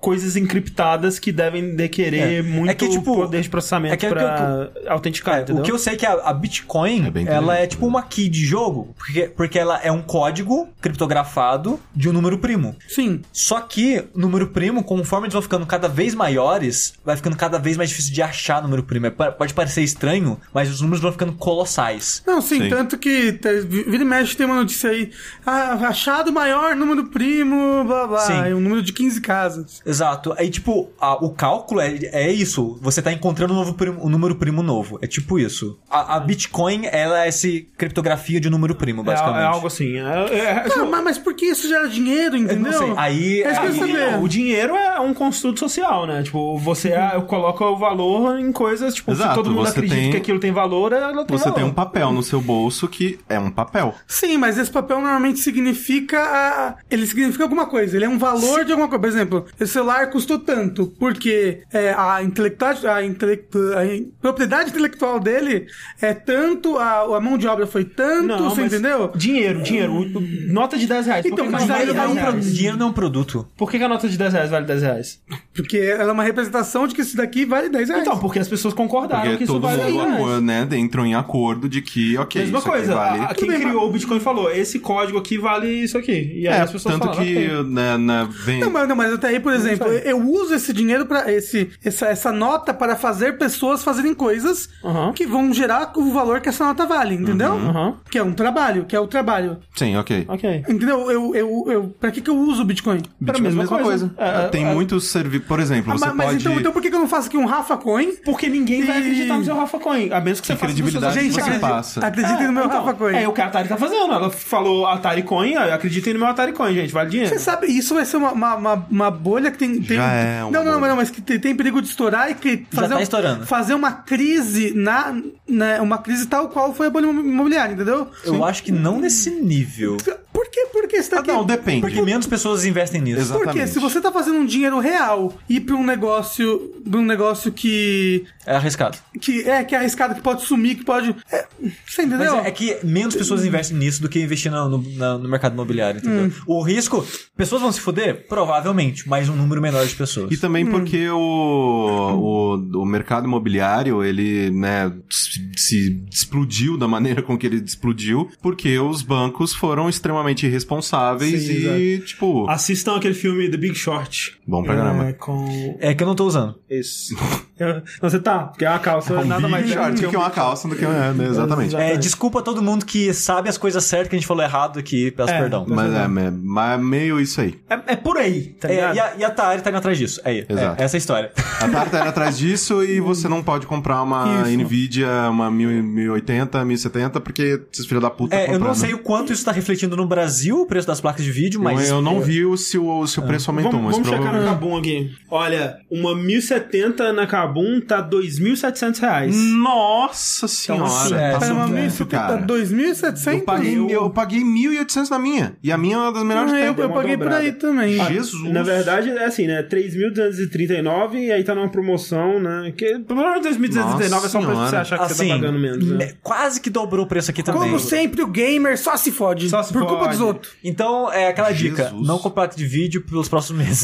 S1: coisas encriptadas que devem requerer
S2: É.
S1: muito
S2: É que, tipo,
S1: poder de processamento
S2: é que é
S1: pra autenticar,
S2: É,
S1: entendeu?
S2: o que eu sei é que a, a Bitcoin,
S3: É
S2: ela é tipo uma key de jogo, porque, porque ela é um código criptografado de um número primo.
S4: Sim.
S2: Só que número primo, conforme eles vão ficando cada vez maiores, vai ficando cada vez mais difícil de achar número primo. É, pode parecer estranho, mas os números vão ficando colossais.
S4: Não, sim,
S3: Sim.
S4: tanto que te- vira e mexe tem uma notícia aí. Ah, achado maior número primo, blá blá.
S2: Sim.
S4: É um número de 15 casas.
S2: Exato. Aí, tipo, a- o cálculo é, é isso. Você tá encontrando um, novo primo- um número primo novo. É tipo isso. A, a Bitcoin, ela é essa criptografia de um número primo,
S1: É,
S2: basicamente.
S1: é algo assim. É, é-
S4: Ah, mas, mas por que isso gera dinheiro,
S2: Eu
S4: entendeu?
S2: não sei. Aí,
S4: É
S2: aí-
S1: o dinheiro é um construto social, né? Tipo, você ah, coloca o valor em coisas, tipo, se
S3: Exato,
S1: todo mundo acredita
S3: tem-
S1: que aquilo tem valor, ela tem
S3: Você
S1: valor.
S3: tem um papel no seu bolso que é um papel.
S4: Sim, mas esse papel normalmente significa. a- Ele significa alguma coisa, ele é um valor de alguma coisa. Por exemplo, esse celular custou tanto, porque é, a, intelectualidade, a, intelectu... a in- propriedade intelectual dele é tanto, a, a mão de obra foi tanto,
S1: Não,
S4: você entendeu?
S1: Dinheiro, dinheiro. Nota de 10 reais.
S4: Então, mas
S1: de
S4: dá
S1: 10
S4: um
S2: dinheiro não é um produto.
S1: Por que, que a nota de 10 reais vale 10 reais?
S4: Porque ela é uma representação de que isso daqui vale 10 reais.
S1: Então, porque as pessoas concordaram
S3: Porque
S1: que isso
S3: todo
S1: vale 10
S3: mundo
S1: reais.
S3: acordo, né, entrou em acordo de que, ok,
S1: Mesma
S3: isso aqui
S1: coisa,
S3: vale...
S1: a, quem criou o Bitcoin falou, esse código aqui vale isso aqui. E aí
S3: É,
S1: as pessoas
S3: tanto
S1: falaram,
S3: que
S1: ok.
S3: né, né, vem...
S4: Não, mas, não, mas até aí, por exemplo, eu uso esse dinheiro para esse essa, essa nota para fazer pessoas fazerem coisas
S1: Aham.
S4: que vão gerar o valor que essa nota vale, entendeu?
S1: Aham.
S4: Que é um trabalho, que é o trabalho.
S3: Sim, ok.
S1: Ok.
S4: Entendeu? Eu, eu, eu, pra que, que eu uso o Bitcoin?
S1: Pra
S3: Bitcoin é a
S1: mesma
S3: mesma
S1: coisa.
S3: coisa.
S1: É,
S3: Tem
S1: é,
S3: muitos serviços... Por exemplo,
S4: Ah,
S3: você
S4: mas, mas
S3: pode...
S4: então, então por que, que eu não faço aqui um Rafa Coin?
S1: Porque ninguém vai
S4: E-
S1: acreditar no seu Rafa Coin. A menos que você faça
S3: credibilidade você
S4: acredita-
S3: passa.
S4: acreditem no meu
S1: então,
S4: Rafa Coin.
S1: É o que a Atari tá fazendo. Ela falou Atari Coin, ah, acreditem no meu Atari Coin, gente. Vale dinheiro.
S4: Você sabe, isso vai ser uma, uma, uma, uma bolha que tem. tem
S3: Já é
S4: não, não, não, não, mas que tem, tem perigo de estourar e que
S2: Já
S4: fazer,
S2: tá
S4: um-
S2: estourando.
S4: fazer uma crise na. Né, uma crise tal qual foi a bolha imobiliária, entendeu?
S2: Eu acho que não nesse nível.
S4: Por que? Porque você tá
S3: Ah,
S4: aqui.
S3: não, depende.
S2: Porque menos pessoas investem nisso.
S3: Exato.
S4: Porque
S3: Exatamente.
S4: se você tá fazendo um dinheiro real e ir pra um negócio. pra um negócio que.
S2: É arriscado.
S4: que é, que é arriscado, que pode sumir, que pode. é, você
S2: Mas
S4: entendeu?
S2: é, é que menos pessoas investem nisso do que investir no, no, no mercado imobiliário, entendeu?
S4: Hum.
S2: O risco, pessoas vão se fuder? Provavelmente, mas um número menor de pessoas.
S3: E também
S4: Hum.
S3: porque o, o, o mercado imobiliário, ele, né, se, se explodiu da maneira com que ele explodiu, porque os bancos foram extremamente irresponsáveis
S1: Sim,
S3: e, tipo,
S1: Assistam aquele filme The Big Short.
S3: Bom pra caramba.
S1: É, com...
S2: É que eu não tô usando.
S1: Isso. Eu- Não, você tá, porque é uma calça,
S3: um
S1: nada mais
S3: short
S1: é
S3: do que uma calça, do que uma... né, exatamente.
S2: É, desculpa a todo mundo que sabe as coisas certas que a gente falou errado aqui, peço
S1: É,
S2: perdão.
S3: Mas é, é, mas é meio isso aí.
S1: É, é por aí, tá
S2: É,
S1: ligado?
S2: e, a, e a Atari tá indo atrás disso. É,
S3: Exato.
S2: essa é a história.
S3: A Tarta era atrás disso e você não pode comprar uma
S4: Isso.
S3: Nvidia, uma 1000 1080, 1070, porque esses filhos da puta
S2: É, eu não sei o quanto isso tá refletindo no Brasil, o preço das placas de vídeo, mas.
S3: Eu, eu não vi o, se, o, se o preço aumentou,
S1: Vamos,
S3: mas
S1: vamos checar na
S3: provavelmente...
S1: Kabum aqui. Olha, uma 1070 na Kabum tá 2.700 reais.
S3: Nossa senhora,
S2: assim, é,
S3: tá
S4: uma
S3: muito,
S4: 1070,
S3: cara.
S4: 2.700?
S3: Eu paguei, eu paguei 1.800 na minha. E a minha é uma das melhores
S4: Ah,
S3: que
S4: eu, eu paguei por aí também.
S3: Ah, Jesus.
S1: Na verdade, é assim, né? 3.239 e aí tá numa promoção, né? Que provavelmente 2.239 é só pra você achar que você
S2: assim,
S1: tá pagando menos, né?
S2: me- quase que dobrou o preço aqui também.
S4: Como sempre, o gamer só se fode.
S1: Só se
S4: por culpa
S1: fode.
S4: dos outros.
S2: Então, é aquela dica:
S3: Jesus.
S2: não comprar de vídeo pelos próximos meses.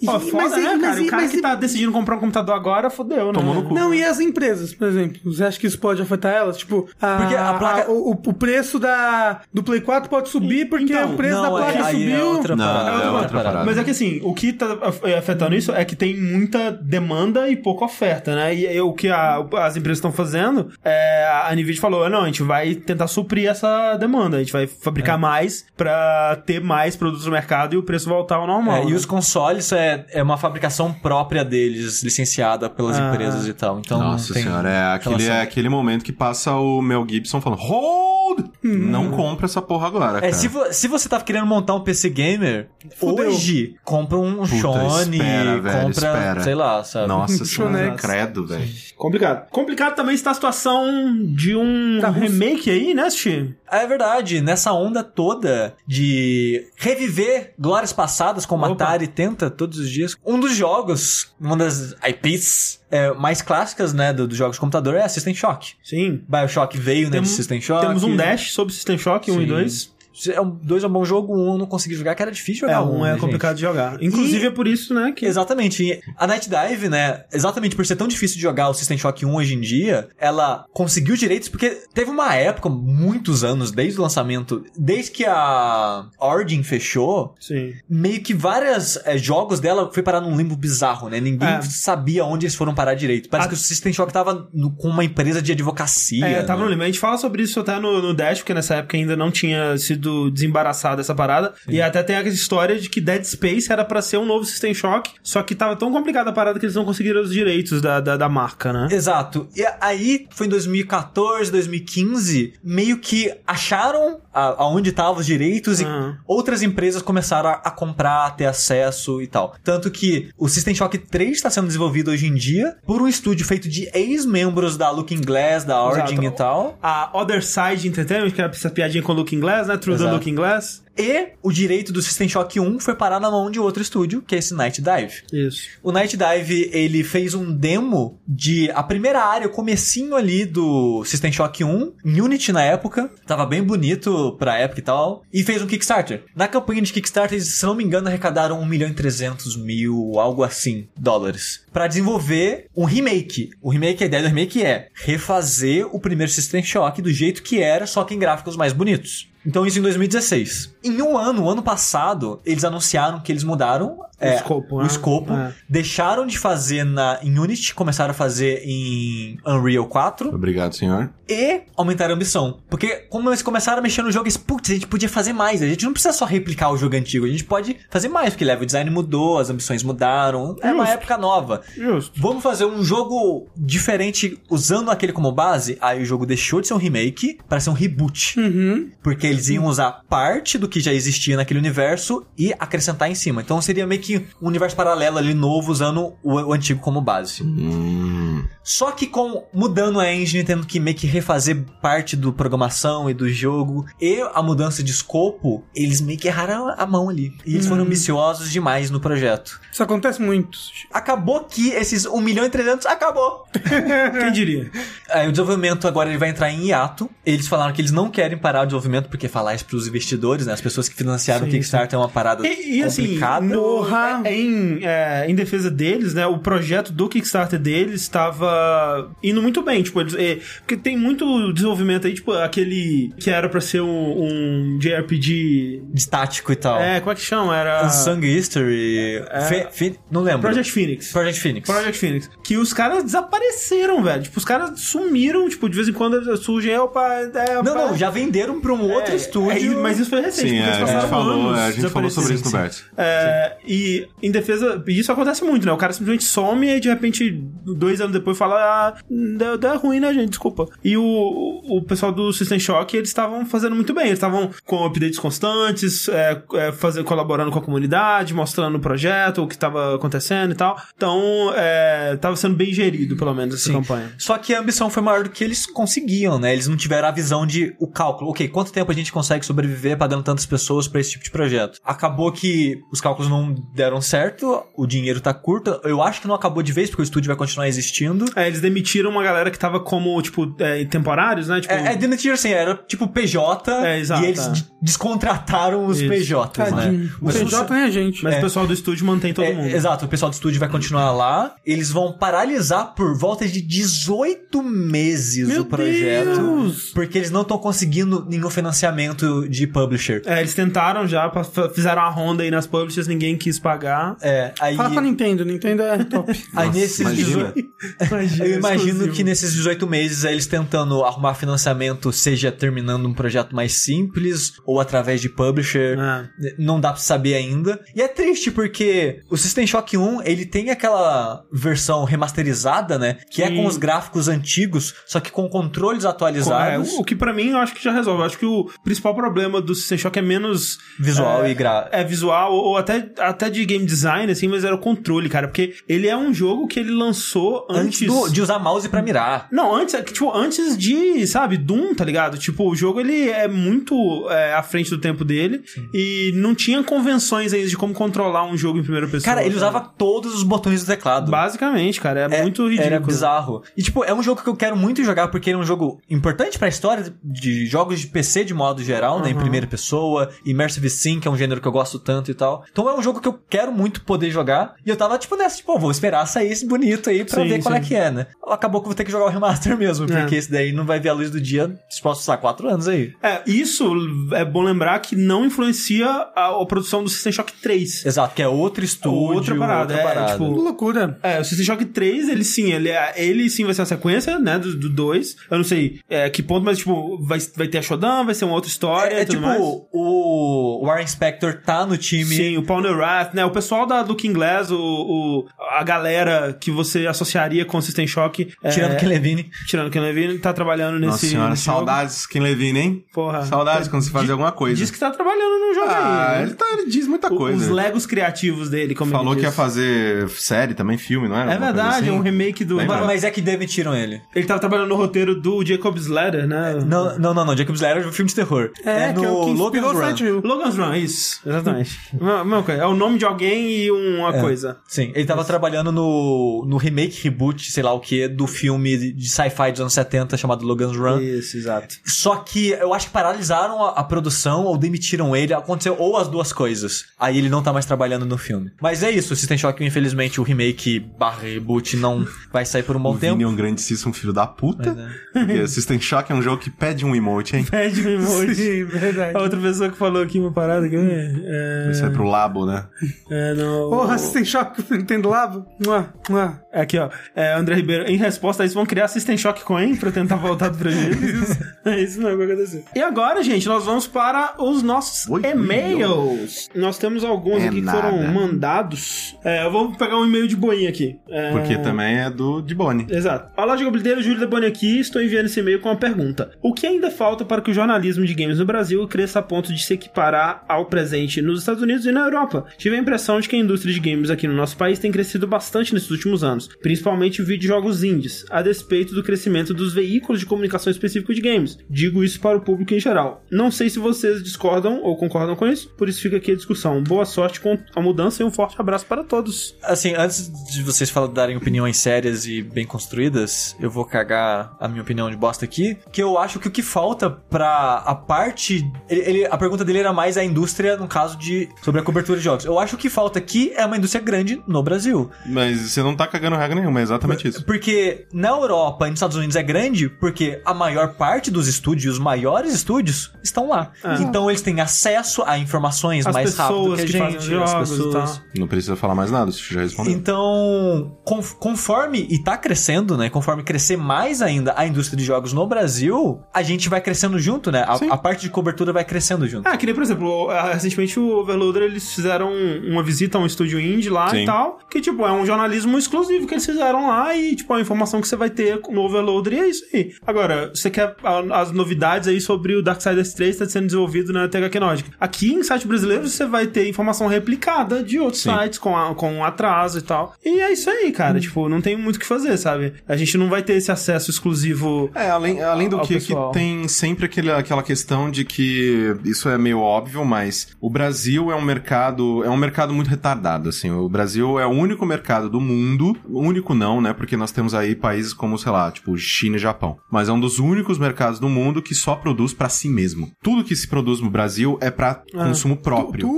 S4: E-
S1: foda,
S4: mas,
S1: né,
S4: e-
S1: cara?
S4: mas,
S1: o
S4: e-
S1: cara
S4: mas
S1: que
S4: e-
S1: tá decidindo comprar um computador agora, fodeu, né?
S3: Tomou no cu.
S4: Não, e as empresas, por exemplo? Você acha que isso pode afetar elas? Tipo, a,
S2: Porque a placa-
S4: o, o- o preço da, do Play 4 pode subir porque
S1: Então,
S4: o preço da
S2: não,
S4: placa
S2: é,
S4: subiu.
S2: é outra
S3: Não,
S2: parada.
S3: é outra parada.
S1: Mas é que assim, o que tá af- afetando isso é que tem muita demanda e pouca oferta, né? E aí o que a- as empresas estão fazendo, é, a Nvidia falou, não, a gente vai tentar suprir essa demanda, a gente vai fabricar mais pra ter mais produtos no mercado e o preço voltar ao normal.
S2: É, e
S1: né?
S2: os consoles é, é uma fabricação própria deles, licenciada pelas
S1: Ah.
S2: empresas e tal. Então,
S3: Nossa
S2: tem
S3: senhora, é aquele,
S2: relação.
S3: é aquele momento que passa o Mel Gibson falando Hold Mode. Não compra essa porra agora,
S2: É,
S3: cara.
S2: se, vo- se você tá querendo montar um PC gamer,
S4: Fudeu.
S2: hoje, compra um Sony,
S3: espera, velho,
S2: compra,
S3: espera.
S2: sei lá, sabe?
S3: Nossa senhora, credo, velho.
S1: Complicado. Complicado também está a situação de um
S4: Da Rússia.
S1: remake aí, né, Steve?
S2: É verdade, nessa onda toda de reviver glórias passadas, como
S1: Opa.
S2: Atari tenta todos os dias. Um dos jogos, uma das IPs é, mais clássicas, né, do- dos jogos de computador é a System Shock.
S1: Sim.
S2: Bioshock veio, né, de System Shock.
S1: Temos um Dash sobre System Shock, 1
S2: Sim.
S1: e 2.
S2: É um, dois é um bom jogo, um eu não consegui jogar, que era difícil
S1: É,
S2: jogar.
S1: um é
S2: né,
S1: complicado de jogar. Inclusive
S2: E-
S1: é por isso, né, que...
S2: Exatamente. E A Night Dive, né, exatamente por ser tão difícil de jogar o System Shock 1 hoje em dia, ela conseguiu direitos porque teve uma época, muitos anos, desde o lançamento, desde que a Origin fechou,
S1: Sim.
S2: meio que vários jogos dela foi parar num limbo bizarro, né? Ninguém
S1: É.
S2: sabia onde eles foram parar direito. Parece
S1: A-
S2: que o System Shock tava no- com uma empresa de advocacia.
S1: É, tava
S2: né?
S1: no limite. A gente fala sobre isso até no, no Dash, porque nessa época ainda não tinha sido desembaraçada essa parada. E até tem aquela história de que Dead Space era pra ser um novo System Shock, só que tava tão complicada a parada que eles não conseguiram os direitos da, da, da marca, né?
S2: Exato. E aí, foi em 2014, 2015, meio que acharam a- aonde estavam os direitos e
S1: Aham.
S2: outras empresas começaram a, a comprar, a ter acesso e tal. Tanto que o System Shock 3 está sendo desenvolvido hoje em dia por um estúdio feito de ex-membros da Looking Glass, da Origin
S1: Exato.
S2: e tal.
S1: A Other Side Entertainment, que era essa piadinha com o Looking Glass, né? Through the. Looking Glass.
S2: E o direito do System Shock 1 foi parar na mão de outro estúdio, que é esse Night Dive.
S1: Isso.
S2: O Night Dive, ele fez um demo de a primeira área, o comecinho ali do System Shock 1, em Unity na época, tava bem bonito pra época e tal, e fez um Kickstarter. Na campanha de Kickstarter, eles, se não me engano, arrecadaram 1 milhão e 300 mil, algo assim, dólares, Pra desenvolver um remake. O remake, a ideia do remake é refazer o primeiro System Shock do jeito que era, só que em gráficos mais bonitos. Então isso em 2016. Em um ano, o ano passado, eles anunciaram que eles mudaram é,
S1: escopo,
S2: o
S1: né?
S2: escopo,
S1: É.
S2: deixaram de fazer na, em Unity, começaram a fazer em Unreal 4
S3: Obrigado, senhor.
S2: e aumentaram a ambição. Porque como eles começaram a mexer no jogo, eles, putz, a gente podia fazer mais. A gente não precisa só replicar o jogo antigo, a gente pode fazer mais, porque level design mudou, as ambições mudaram, é uma
S1: Justo.
S2: época nova.
S1: Justo.
S2: Vamos fazer um jogo diferente usando aquele como base? Aí o jogo deixou de ser um remake para ser um reboot.
S4: Uhum.
S2: Porque eles iam usar parte do que já existia naquele universo e acrescentar em cima. Então seria meio que um universo paralelo ali novo usando o, o antigo como base.
S3: Hum.
S2: Só que com mudando a engine, tendo que meio que refazer parte do programação e do jogo e a mudança de escopo, eles meio que erraram a mão ali. E eles foram ambiciosos demais no projeto.
S4: Isso acontece muito.
S2: Acabou que esses 1 milhão e 300 acabou.
S1: Quem diria?
S2: Aí, o desenvolvimento agora ele vai entrar em hiato. Eles falaram que eles não querem parar o desenvolvimento porque falar isso pros investidores, né? As pessoas que financiaram o
S1: Sim,
S2: Kickstarter é uma parada
S1: E, e, assim,
S2: complicada.
S1: no-
S4: Porra.
S1: é, em, é, em defesa deles, né, o projeto do Kickstarter deles estava indo muito bem, tipo, eles, é, porque tem muito desenvolvimento aí, tipo, aquele que era pra ser um, um JRPG...
S2: Estático e tal.
S1: É, como é que chama? Era...
S2: Unsung History. Fe- Fe- não lembro.
S1: Project Phoenix.
S2: Project Phoenix.
S1: Project Phoenix. Que os caras desapareceram, velho. Tipo, os caras sumiram, tipo, de vez em quando surgem, opa, é,
S2: Não,
S1: opa,
S2: não, já venderam pra um outro
S1: é,
S2: estúdio.
S1: é, mas isso foi recente,
S3: Sim,
S1: porque
S3: é,
S1: eles
S3: a gente
S1: passaram
S3: falou,
S1: anos
S3: é, a gente falou sobre isso no. Bert.
S1: É, e em defesa, isso acontece muito, né? O cara simplesmente some e de repente, dois anos depois, fala: ah, deu, deu ruim, né, gente? Desculpa. E o, o pessoal do System Shock, eles estavam fazendo muito bem. Eles estavam com updates constantes, é, é, fazendo, colaborando com a comunidade, mostrando o projeto, o que estava acontecendo e tal. Então, é, tava sendo bem gerido, pelo menos, essa
S2: Sim.
S1: campanha.
S2: Só que a ambição foi maior do que eles conseguiam, né? Eles não tiveram a visão de o cálculo. Ok, quanto tempo a gente consegue sobreviver pagando tantas pessoas pra esse tipo de projeto? Acabou que os cálculos não deram certo, o dinheiro tá curto. Eu acho que não acabou de vez, porque o estúdio vai continuar existindo.
S1: É, eles demitiram uma galera que tava como, tipo, é, temporários, né? Tipo,
S2: É, é demitir assim, era tipo PJ
S1: É, exato,
S2: e eles
S1: é.
S2: descontrataram os
S1: Isso.
S2: PJs, né?
S4: O
S2: Mas
S4: PJ nem a gente.
S1: mas
S2: é.
S1: o pessoal do estúdio mantém todo
S2: É,
S1: mundo.
S2: Exato, o pessoal do estúdio vai continuar lá. Eles vão paralisar por volta de 18 meses
S4: Meu
S2: o projeto.
S4: Deus!
S2: Porque eles não estão conseguindo nenhum financiamento de publisher.
S1: É, eles tentaram já, fizeram a ronda aí nas publishers, ninguém quis pagar.
S2: É, aí.
S4: Fala com a Nintendo, Nintendo é top.
S2: Aí
S3: Nossa,
S2: nesses
S3: imagina.
S2: 18,
S1: Imagina,
S2: eu imagino
S1: exclusivo.
S2: que nesses 18 meses eles tentando arrumar financiamento, seja terminando um projeto mais simples ou através de publisher.
S1: É.
S2: Não dá pra saber ainda. E é triste porque o System Shock 1, ele tem aquela versão remasterizada, né? Que é
S1: Sim.
S2: com os gráficos antigos só que com controles
S1: É,
S2: atualizados,
S1: o, o que pra mim eu acho que já resolve. Eu acho que o principal problema do System Shock é menos
S2: visual
S1: é,
S2: e gra...
S1: É visual, ou até, até de game design, assim, mas era o controle, cara. Porque ele é um jogo que ele lançou antes.
S2: antes do- de usar mouse pra mirar.
S1: Não, antes, é tipo, antes de, sabe, Doom, tá ligado? Tipo, o jogo ele é muito é, à frente do tempo dele e não tinha convenções ainda de como controlar um jogo em primeira pessoa.
S2: Cara, ele usava todos os botões do teclado.
S1: Basicamente, cara, é, muito ridículo.
S2: Era bizarro. E, tipo, é um jogo que eu quero muito jogar porque ele é um jogo importante pra história de jogos de PC de modo geral, né? Em primeira pessoa. Immersive Sim, que é um gênero que eu gosto tanto e tal. Então é um jogo que eu quero muito poder jogar. E eu tava, tipo, nessa, tipo, vou esperar sair esse bonito aí pra
S1: Sim,
S2: ver qual é que é, né? Acabou que eu vou ter que jogar o remaster mesmo, porque
S1: É.
S2: esse daí não vai ver a luz do dia nos próximos, sei quatro anos aí.
S1: É, isso é bom lembrar que não influencia a, a produção do System Shock 3.
S2: Exato, que é outro estúdio,
S1: Outra parada, é, tipo,
S4: loucura.
S1: É, o System Shock 3, ele sim, ele, é- ele sim vai ser a sequência, né, do, do 2. Eu não sei é, que ponto, mas, tipo, vai, vai ter a Shodan, vai ser uma outra história
S2: É, é
S1: tudo
S2: tipo,
S1: mais.
S2: o Warren Spector tá no time.
S1: Sim, o Paul Rath, né? O pessoal da Looking Glass, o, o- a galera que você associaria com o System Shock. é,
S2: Tirando Ken Levine.
S1: Tirando Ken Levine, tá trabalhando nesse.
S3: Nossa senhora,
S1: nesse jogo.
S3: saudades Ken Levine, hein?
S1: Porra.
S3: Saudades quando se fazia alguma coisa.
S1: Diz que tá trabalhando no jogo
S3: Ah,
S1: aí.
S3: ele, tá- ele diz muita
S1: O-
S3: coisa.
S1: Os legos criativos dele, como
S3: Falou
S1: ele
S3: que ia fazer série também, filme, não era?
S1: É verdade, é
S3: assim?
S1: um remake do.
S3: Lembra?
S2: Mas, é que demitiram ele.
S1: Ele tava trabalhando no roteiro do Jacob's Ladder, né?
S2: Não, não, não, não. Jacob's Ladder é um filme de terror.
S4: É, que é o que inspirou
S2: Logan's Run.
S1: Logan's Run, isso, exatamente. Mesma- mesma coisa. É o nome de alguém e uma coisa.
S2: Sim, ele tava trabalhando no, no remake, reboot, sei lá o que, do filme de sci-fi dos anos 70 chamado Logan's Run.
S1: Isso, exato.
S2: Só que eu acho que paralisaram a, a produção ou demitiram ele. Aconteceu ou as duas coisas. Aí ele não tá mais trabalhando no filme. Mas é isso, o System Shock, infelizmente, o remake barra reboot não vai sair por um bom
S3: O Vini é
S2: tempo.
S3: um grandíssimo filho da puta.
S2: Mas,
S3: Porque System Shock é um jogo que pede um emote, hein?
S1: Pede um emoji.
S4: Sim, verdade.
S1: A outra pessoa que falou aqui uma parada que é.
S3: Isso é pro Labo, né?
S1: É, não.
S4: Porra, System Shock Nintendo Labo? Mua, mua.
S1: Aqui, ó. É, André Ribeiro, em resposta a isso, vão criar System Shock Coin pra tentar voltar do prejuízo. é isso mesmo que vai acontecer. E agora, gente, nós vamos para os nossos
S3: Oi,
S1: e-mails. Nós temos alguns
S3: É
S1: aqui que
S3: nada.
S1: foram mandados. É, eu vou pegar um e-mail de boinha aqui. É,
S3: Porque também é do de Boni.
S1: Exato. Olá, Jogabildeiro, Júlio da Boni aqui. Estou enviando esse e-mail com uma pergunta. O que ainda falta para que o jornalismo de games no Brasil cresça a ponto de se equiparar ao presente nos Estados Unidos e na Europa? Tive a impressão de que a indústria de games aqui no nosso país tem crescido bastante nesses últimos anos, principalmente videojogos indies, a despeito do crescimento dos veículos de comunicação específico de games. Digo isso para o público em geral. Não sei se vocês discordam ou concordam com isso, por isso fica aqui a discussão. Boa sorte com a mudança e um forte abraço para todos.
S2: Assim, antes de vocês darem opiniões sérias e bem construídas, eu vou cagar a minha opinião de bosta aqui, que eu acho que o que falta pra a parte... ele- ele- a pergunta dele era mais a indústria, no caso de... sobre a cobertura de jogos. Eu acho que o que falta aqui é uma indústria grande no Brasil.
S3: Mas você não tá cagando regra nenhuma, é exatamente isso.
S2: Porque na Europa e nos Estados Unidos é grande porque a maior parte dos estúdios, os maiores estúdios, estão lá. Então eles têm acesso a informações
S1: As
S2: mais rápido que a
S1: que
S2: gente. as
S1: jogos e
S2: pessoas.
S1: tal.
S3: Não precisa falar mais nada, você já respondeu.
S2: Então, conf- conforme e tá crescendo, né? Conforme crescer mais ainda a indústria de jogos no Brasil, a gente vai crescendo junto, né? A, a parte de cobertura vai crescendo junto.
S1: Ah, que nem, por exemplo, recentemente o Overloader, eles fizeram uma visita a um estúdio indie lá
S3: Sim.
S1: e tal, que, tipo, é um jornalismo exclusivo que eles fizeram lá e, tipo, a informação que você vai ter no Overloader e é isso aí. Agora, você quer as novidades aí sobre o Darksiders 3 que tá sendo desenvolvido na THQ Nordic. Aqui, em site brasileiro, você vai ter informação replicada de outros
S3: Sim.
S1: sites com, a- com atraso e tal. E é isso aí, cara. Tipo, não tem muito o que fazer, sabe? A gente não vai ter esse acesso exclusivo
S3: É, além, além do
S1: ao
S3: que, que tem sempre aquele, aquela questão de que isso é meio óbvio, mas o Brasil é um mercado, é um mercado muito retardado, assim. O Brasil é o único mercado do mundo, único não, né? Porque nós temos aí países como, sei lá, tipo China e Japão. Mas é um dos únicos mercados do mundo que só produz pra si mesmo. Tudo que se produz no Brasil é pra consumo próprio.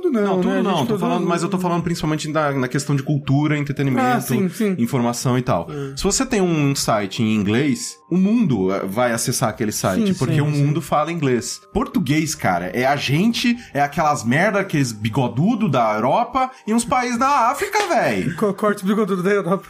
S4: Tudo não,
S3: Não, tudo
S4: né? A gente
S3: não, tô falando, mas eu tô falando principalmente na, na questão de cultura, entretenimento,
S4: Ah, sim, sim.
S3: informação e tal. Se você tem um site em inglês, o mundo eh, vai acessar aquele site,
S4: Sim,
S3: porque
S4: sim,
S3: o mundo fala inglês. Português, cara, é a gente, é aquelas merda, aqueles bigodudo da Europa e uns países da África, velho.
S4: Co- Corte bigodudo da Europa.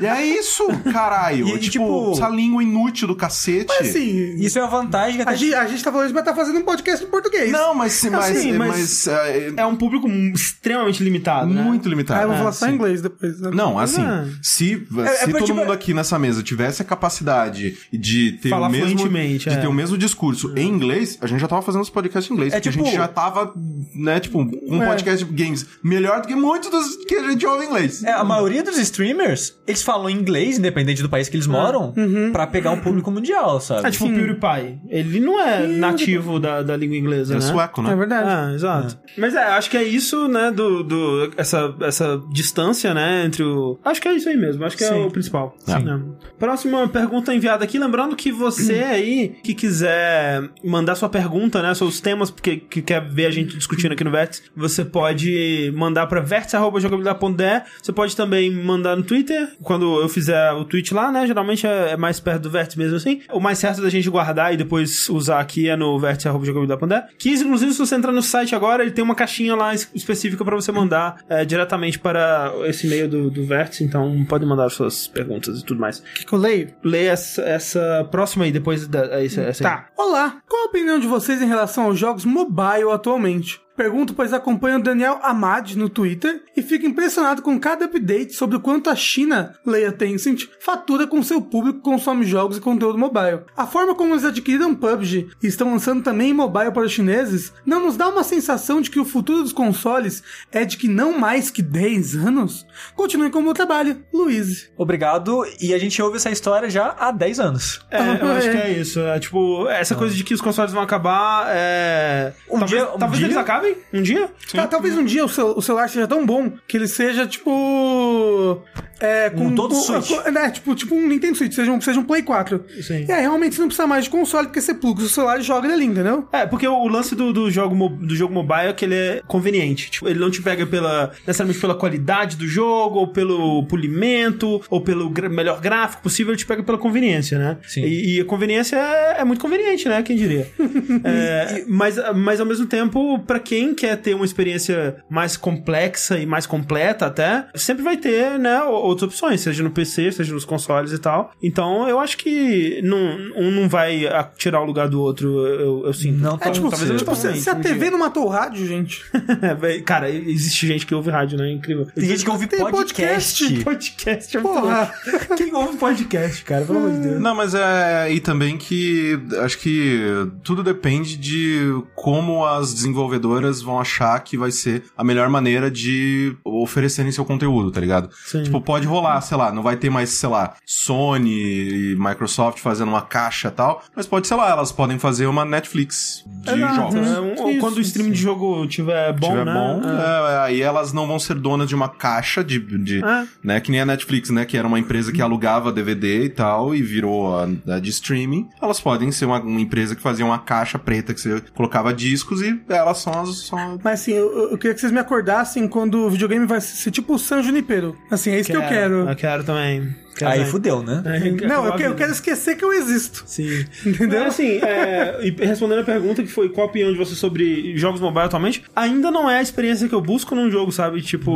S3: E é isso, caralho.
S2: E,
S3: tipo,
S2: tipo,
S3: essa língua inútil do cacete.
S4: Mas assim,
S2: Isso é uma vantagem
S4: a gente, a gente tá falando isso, mas tá fazendo um podcast em português.
S3: Não, mas, mas,
S1: Assim, mas-
S3: mas, eh,
S1: É um público extremamente limitado, né?
S3: muito
S4: Aí
S3: limitado.
S4: eu vou
S3: É,
S4: falar só
S3: sim.
S4: em inglês depois. né?
S3: Não, assim,
S1: Ah.
S3: se,
S2: é
S3: se
S2: porque,
S3: todo
S2: tipo,
S3: mundo aqui nessa mesa tivesse a capacidade de ter
S1: Falar
S3: o mesmo de
S1: é.
S3: ter o mesmo discurso em inglês, a gente já tava fazendo os podcasts em inglês,
S2: É
S3: porque
S2: tipo-
S3: a gente já tava, né, tipo, um
S4: É.
S3: podcast de games melhor do que muitos dos que a gente ouve em inglês.
S2: É, a maioria dos streamers, eles falam inglês, independente do país que eles moram, pra pegar um público mundial, sabe?
S1: É tipo o PewDiePie. Ele não é nativo da, da língua inglesa,
S3: É
S1: né?
S3: sueco, né?
S4: É verdade.
S1: Ah, exato. Mas é, acho que é isso, né, do, do essa, essa distância, né, entre o... Acho que é isso aí mesmo, acho que é
S2: Sim.
S1: o principal.
S3: Sim.
S1: É. Próxima pergunta enviada aqui, lembrando que você aí, que quiser mandar sua pergunta, né, seus temas, porque que quer ver a gente discutindo aqui no Vértice, você pode mandar pra vértice.jogabilidade.de, você pode também mandar no Twitter, quando eu fizer o tweet lá, né, geralmente é é mais perto do Vértice mesmo assim. O mais certo da gente guardar e depois usar aqui é no vértice.jogabilidade.de, que inclusive se você entrar no site agora, ele tem uma caixinha lá es- específica pra você mandar é, diretamente para esse e-mail do, do Vértice, então pode mandar suas perguntas e tudo mais.
S4: O que, que eu leio?
S1: Lê essa, essa próxima aí, depois da, essa, essa aí.
S4: Tá. Olá, qual a opinião de vocês em relação aos jogos mobile atualmente? Pergunto, pois acompanho o Daniel Amad no Twitter e fico impressionado com cada update sobre o quanto a China, leia Tencent, fatura com seu público que consome jogos e conteúdo mobile. A forma como eles adquiriram PUBG e estão lançando também em mobile para os chineses não nos dá uma sensação de que o futuro dos consoles é de que não mais que 10 anos? Continue com o meu trabalho, Luiz.
S2: Obrigado, e a gente ouve essa história já há 10 anos.
S1: É, eu acho que é isso. É, tipo, essa coisa de que os consoles vão acabar. É...
S2: Um
S1: talvez
S2: dia- um
S1: talvez
S2: dia-
S1: eles acabem? Um dia?
S4: Tá, talvez um dia o, cel- o celular seja tão bom que ele seja tipo. É, com
S2: Um todo
S4: com-
S2: Switch.
S4: com- é, tipo, tipo um Nintendo Switch, seja um, seja um Play 4.
S1: Sim.
S4: Aí realmente você não precisa mais de console, porque você pluga o celular e joga ele ali, entendeu?
S1: É, porque o, o lance do, do, jogo, do jogo mobile é que ele é conveniente. Tipo, ele não te pega pela, necessariamente pela qualidade do jogo, ou pelo polimento, ou pelo gra- melhor gráfico possível, ele te pega pela conveniência, né?
S2: Sim.
S1: E, e a conveniência é, é muito conveniente, né? Quem diria? É, mas, mas ao mesmo tempo, pra quem quer ter uma experiência mais complexa e mais completa até, sempre vai ter, né, o- outras opções, seja no PC, seja nos consoles e tal. Então, eu acho que não, um não vai tirar o lugar do outro, eu, eu sinto.
S2: Não
S4: É
S2: tão
S4: tipo,
S2: cedo.
S4: tipo se, se a TV não matou o rádio, gente.
S1: Cara, existe gente que ouve rádio, né? Incrível.
S2: Tem gente que ouve
S4: Tem
S2: podcast.
S1: podcast. é
S4: Porra.
S1: Quem ouve podcast, cara? Pelo amor de Deus.
S3: Não, mas é. E também que. Acho que tudo depende de como as desenvolvedoras vão achar que vai ser a melhor maneira de oferecerem seu conteúdo, tá ligado?
S1: Sim.
S3: Tipo, pode rolar, sei lá, não vai ter mais, sei lá, Sony e Microsoft fazendo uma caixa e tal, mas pode, sei lá, elas podem fazer uma Netflix de
S1: Exato,
S3: jogos.
S1: é, um- ou
S4: Isso,
S1: quando o stream de jogo tiver bom,
S3: tiver
S1: né?
S3: bom,
S1: É.
S3: é, aí elas não vão ser donas de uma caixa de, de
S1: É.
S3: né, que nem a Netflix, né, que era uma empresa que alugava DVD e tal e virou a, a de streaming. Elas podem ser uma, uma empresa que fazia uma caixa preta que você colocava discos e elas são as são
S4: Mas assim, eu, eu queria que vocês me acordassem quando o videogame vai ser tipo o San Junipero. Assim, é isso que eu quero.
S1: Eu quero também. Quero
S2: Aí fudeu, né?
S1: É,
S4: Não, eu,
S1: a
S4: que- eu quero esquecer que eu existo.
S1: Sim.
S4: Entendeu?
S1: Mas, assim, é, e respondendo a pergunta que foi qual a opinião de você sobre jogos mobile atualmente, ainda não é a experiência que eu busco num jogo, sabe? Tipo,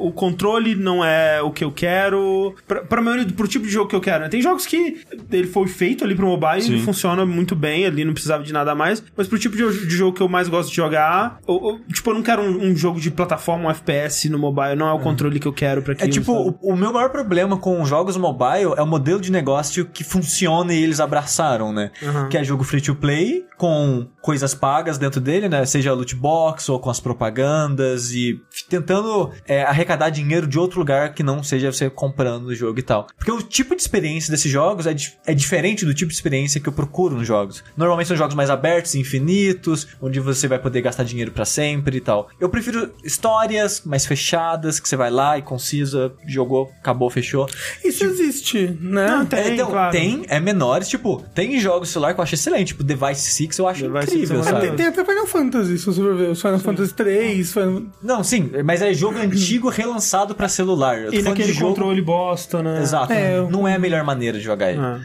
S1: o controle não é o que eu quero. Pra, pra maioria, pro tipo de jogo que eu quero, né? Tem jogos que ele foi feito ali pro mobile e
S3: Sim.
S1: funciona muito bem ali, não precisava de nada mais. Mas pro tipo de, de jogo que eu mais gosto de jogar, ou- ou, tipo, eu não quero um, um jogo de plataforma, um FPS no mobile, não é o controle que eu quero pra
S2: É
S1: aquilo.
S2: tipo, o, o meu maior problema com jogos mobile é o modelo de negócio que funciona e eles abraçaram, né?
S1: Aham.
S2: Que é jogo free to play, com coisas pagas dentro dele, né? Seja loot box ou com as propagandas e tentando é, arrecadar dinheiro de outro lugar que não seja você comprando o jogo e tal. Porque o tipo de experiência desses jogos é, di- é diferente do tipo de experiência que eu procuro nos jogos. Normalmente são jogos mais abertos, infinitos, onde você vai poder gastar dinheiro pra sempre e tal. Eu prefiro histórias mais fechadas, que você vai lá e concisa, jogou, acabou, fechou.
S4: E vocês existe, né?
S1: Não, tem,
S2: É, então,
S1: claro.
S2: tem, é menores, tipo, tem jogos celular que eu acho excelente, tipo Device 6 eu acho
S1: Device
S2: incrível,
S1: 6 é
S2: sabe?
S4: Tem, tem até Final Fantasy, se você for ver. Os Final Fantasy 3, Final...
S2: Não, sim, mas é jogo antigo relançado pra celular. Eu
S1: E naquele
S2: de jogo...
S1: controle bosta, né?
S2: Exato,
S4: É, eu-
S2: não é a melhor maneira de jogar ele.
S1: Ah.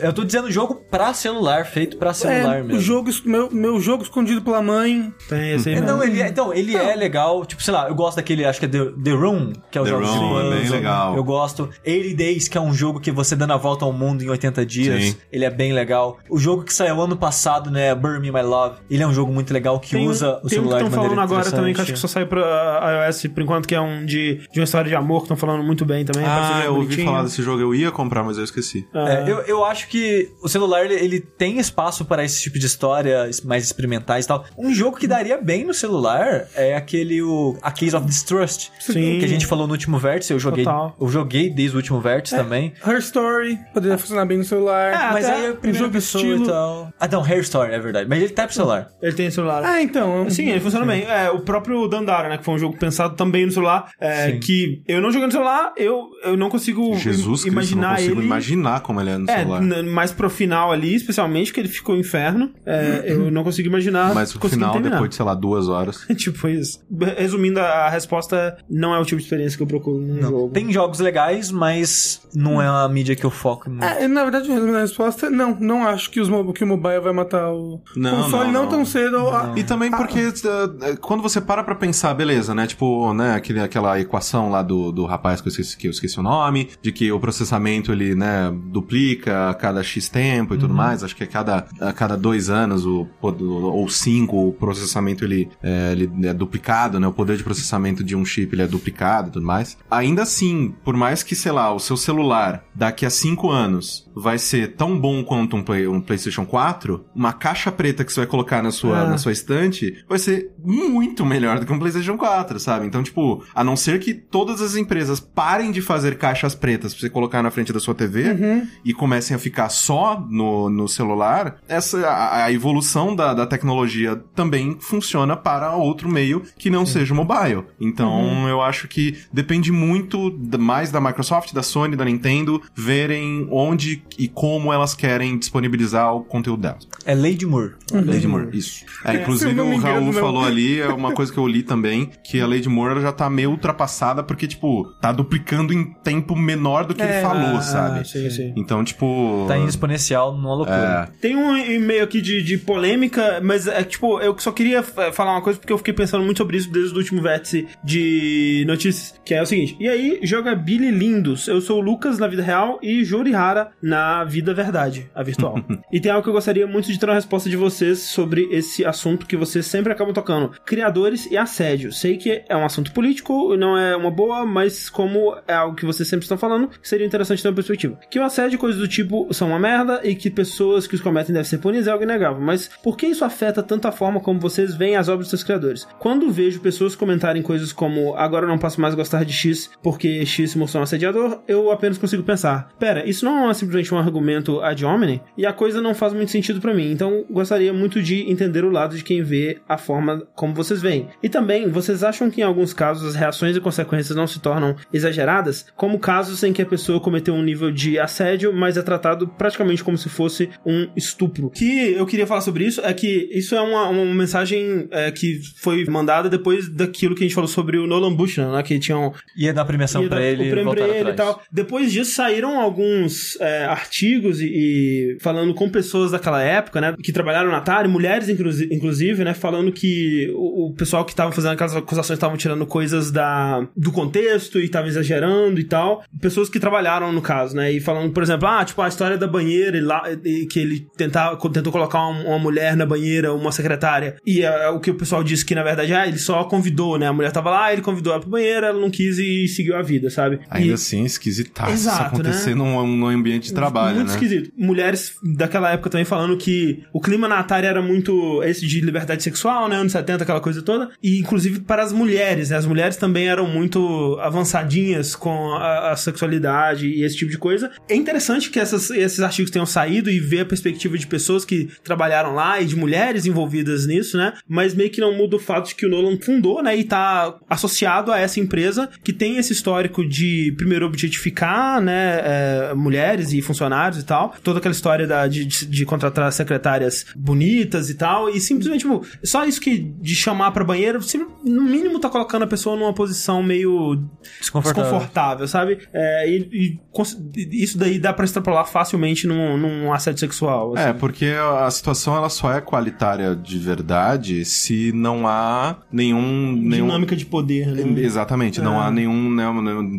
S3: É.
S2: Eu tô dizendo jogo pra celular, feito pra celular
S4: é,
S2: mesmo.
S4: o jogo, meu, meu jogo escondido pela mãe.
S1: Tem esse aí
S2: É, não, ele é, então, ele é legal. Tipo, sei lá, eu gosto daquele, acho que é The, The Room, que é o
S3: The
S2: jogo de
S3: Room, é bem legal.
S2: Eu gosto. 80 Days, que é um jogo que você dando a volta ao mundo em 80 dias.
S3: Sim.
S2: Ele é bem legal. O jogo que saiu ano passado, né, Burn Me My Love, ele é um jogo muito legal que
S1: Tem,
S2: usa o
S1: tem um que
S2: celular
S1: estão
S2: de maneira
S1: falando agora também, que acho que só saiu pra iOS por enquanto, que é um de, de uma história de amor, que estão falando muito bem também.
S3: Ah,
S1: jogo
S3: eu ouvi
S1: bonitinho.
S3: falar desse jogo, eu ia comprar, mas eu esqueci.
S2: É, eu, eu acho que o celular ele, ele tem espaço para esse tipo de história mais experimentais e tal. Um jogo que daria bem no celular é aquele o A Case of Distrust,
S1: Sim.
S2: que a gente falou no último vértice. Eu joguei,
S1: Total.
S2: eu joguei desde o último vértice também.
S4: Her Story, poderia funcionar bem no celular.
S1: É,
S2: Mas aí é
S4: um
S2: primeira
S4: jogo
S2: pessoa
S4: estilo-
S2: e tal. Ah, não, Hair Story, é verdade. Mas ele tá pro celular.
S1: Ele tem celular.
S4: Ah, então.
S1: Sim, ele funciona bem. É, o próprio Dandara, né? Que foi um jogo pensado também no celular. É, que eu não joguei no celular, eu, eu não consigo
S3: Jesus
S1: im-
S3: Cristo, não
S1: imaginar
S3: consigo
S1: ele.
S3: imaginar como ele é no
S1: É,
S3: celular.
S1: mais pro final ali, especialmente, que ele ficou inferno. É, eu não consigo imaginar.
S3: Mas o final,
S1: terminar.
S3: depois de, sei lá, duas horas.
S1: tipo isso. Resumindo, a resposta não é o tipo de experiência que eu procuro num jogo.
S2: Tem jogos legais, mas não é uma mídia que eu foco muito.
S4: É, na verdade, resumindo a resposta, não. Não acho que, os, que o mobile vai matar o
S3: Não,
S4: console,
S3: não,
S4: não, tão cedo. Ah,
S3: E também porque uh, quando você para pra pensar, beleza, né? Tipo, né, aquele, aquela equação lá do, do rapaz que eu, esqueci, que eu esqueci o nome, de que o processamento ele, né, duplica a cada X tempo e tudo mais. Acho que a cada, a cada dois anos, o, ou cinco, o processamento ele, é, ele é duplicado, né? O poder de processamento de um chip ele é duplicado e tudo mais. Ainda assim, por mais que, sei lá, o seu celular daqui a cinco anos vai ser tão bom quanto um, Play- um PlayStation 4, uma caixa preta que você vai colocar na sua,
S1: Ah.
S3: na sua estante vai ser muito melhor do que um PlayStation 4, sabe? Então, tipo, a não ser que todas as empresas parem de fazer caixas pretas pra você colocar na frente da sua TV e comecem a ficar só no, no celular, essa a, a evolução da, da tecnologia também funciona para outro meio que não seja o mobile. Então, eu acho que depende muito mais da Microsoft, da Sony, da Nintendo verem onde e como elas querem disponibilizar o conteúdo delas.
S2: É Lady Moore.
S3: Lady Moore, isso. É, inclusive o Raul falou ali, é uma coisa que eu li também, que a Lady Moore já tá meio ultrapassada porque, tipo, tá duplicando em tempo menor do que
S4: É,
S3: ele falou,
S1: Ah,
S3: sabe?
S1: sim, sim.
S3: Então, tipo.
S2: Tá em exponencial numa loucura.
S3: É.
S1: Tem um e-mail aqui de, de polêmica, mas é tipo, eu só queria falar uma coisa porque eu fiquei pensando muito sobre isso desde o último vértice de notícias, que é o seguinte. E aí, joga Billy Lindos. Eu sou o Lucas na vida real e Jorihara na vida verdade, a virtual. e tem algo que eu gostaria muito de ter uma resposta de vocês sobre esse assunto que vocês sempre acabam tocando. Criadores e assédio. Sei que é um assunto político, não é uma boa, mas como é algo que vocês sempre estão falando, seria interessante ter uma perspectiva. Que o assédio e coisas do tipo são uma merda e que pessoas que os cometem devem ser punidas é algo inegável. Mas por que isso afeta tanto a forma como vocês veem as obras dos seus criadores? Quando vejo pessoas comentarem coisas como agora eu não posso mais gostar de X porque X se mostrou um assediador, eu apenas consigo pensar: pera, isso não é simplesmente um argumento ad hominem? E a coisa não faz muito sentido pra mim. Então gostaria muito de entender o lado de quem vê a forma como vocês veem. E também, vocês acham que em alguns casos as reações e consequências não se tornam exageradas? Como casos em que a pessoa cometeu um nível de assédio, mas é tratado praticamente como se fosse um estupro. Que eu queria falar sobre isso é que isso é uma, uma mensagem é, que foi mandada depois daquilo que a gente falou sobre o Nolan Bushnell, né? Que tinham
S2: Ia dar premiação
S1: ia
S2: pra
S1: dar
S2: ele
S1: o
S2: e
S1: prêmio pra ele e tal. Depois disso saíram alguns é, artigos e, e falando com pessoas daquela época, né, que trabalharam Atari, mulheres inclusi- inclusive, né, falando que o, o pessoal que estava fazendo aquelas acusações estavam tirando coisas da, do contexto e estavam exagerando e tal. Pessoas que trabalharam no caso, né, e falando, por exemplo, ah, tipo a história da banheira e lá, e que ele tentava, tentou colocar uma, uma mulher na banheira, uma secretária, e é, o que o pessoal disse que na verdade, ah, ele só convidou, né, a mulher tava lá, ele convidou ela pra banheira, ela não quis e seguiu a vida, sabe?
S3: Ainda
S1: E-
S3: assim, esquisitaço
S1: Exato,
S3: isso acontecer
S1: né?
S3: num, num ambiente de trabalho,
S1: muito
S3: né?
S1: esquisito. Mulheres daquela época também falando que o clima na Atari era muito esse de liberdade sexual, né? Anos 70, aquela coisa toda. E inclusive para as mulheres, né? As mulheres também eram muito avançadinhas com a, a sexualidade e esse tipo de coisa. É interessante que essas- esses artigos tenham saído e ver a perspectiva de pessoas que trabalharam lá e de mulheres envolvidas nisso, né? Mas meio que não muda o fato de que o Nolan fundou, né? E tá associado a essa empresa que tem esse histórico de primeiro objetificar né, é, mulheres e funcionários e tal. Toda aquela história da, de, de, de contratar secretárias bonitas e tal. E simplesmente, tipo, só isso que de chamar pra banheiro, você, no mínimo tá colocando a pessoa numa posição meio
S2: Desconfortável.
S1: desconfortável, sabe? É, e, e isso daí dá pra extrapolar facilmente num, num assédio sexual. assim.
S3: É, porque a situação ela só é qualitária de verdade se não há nenhum. nenhum...
S1: Dinâmica de poder, né?
S3: Exatamente, não
S1: É.
S3: há nenhum, né,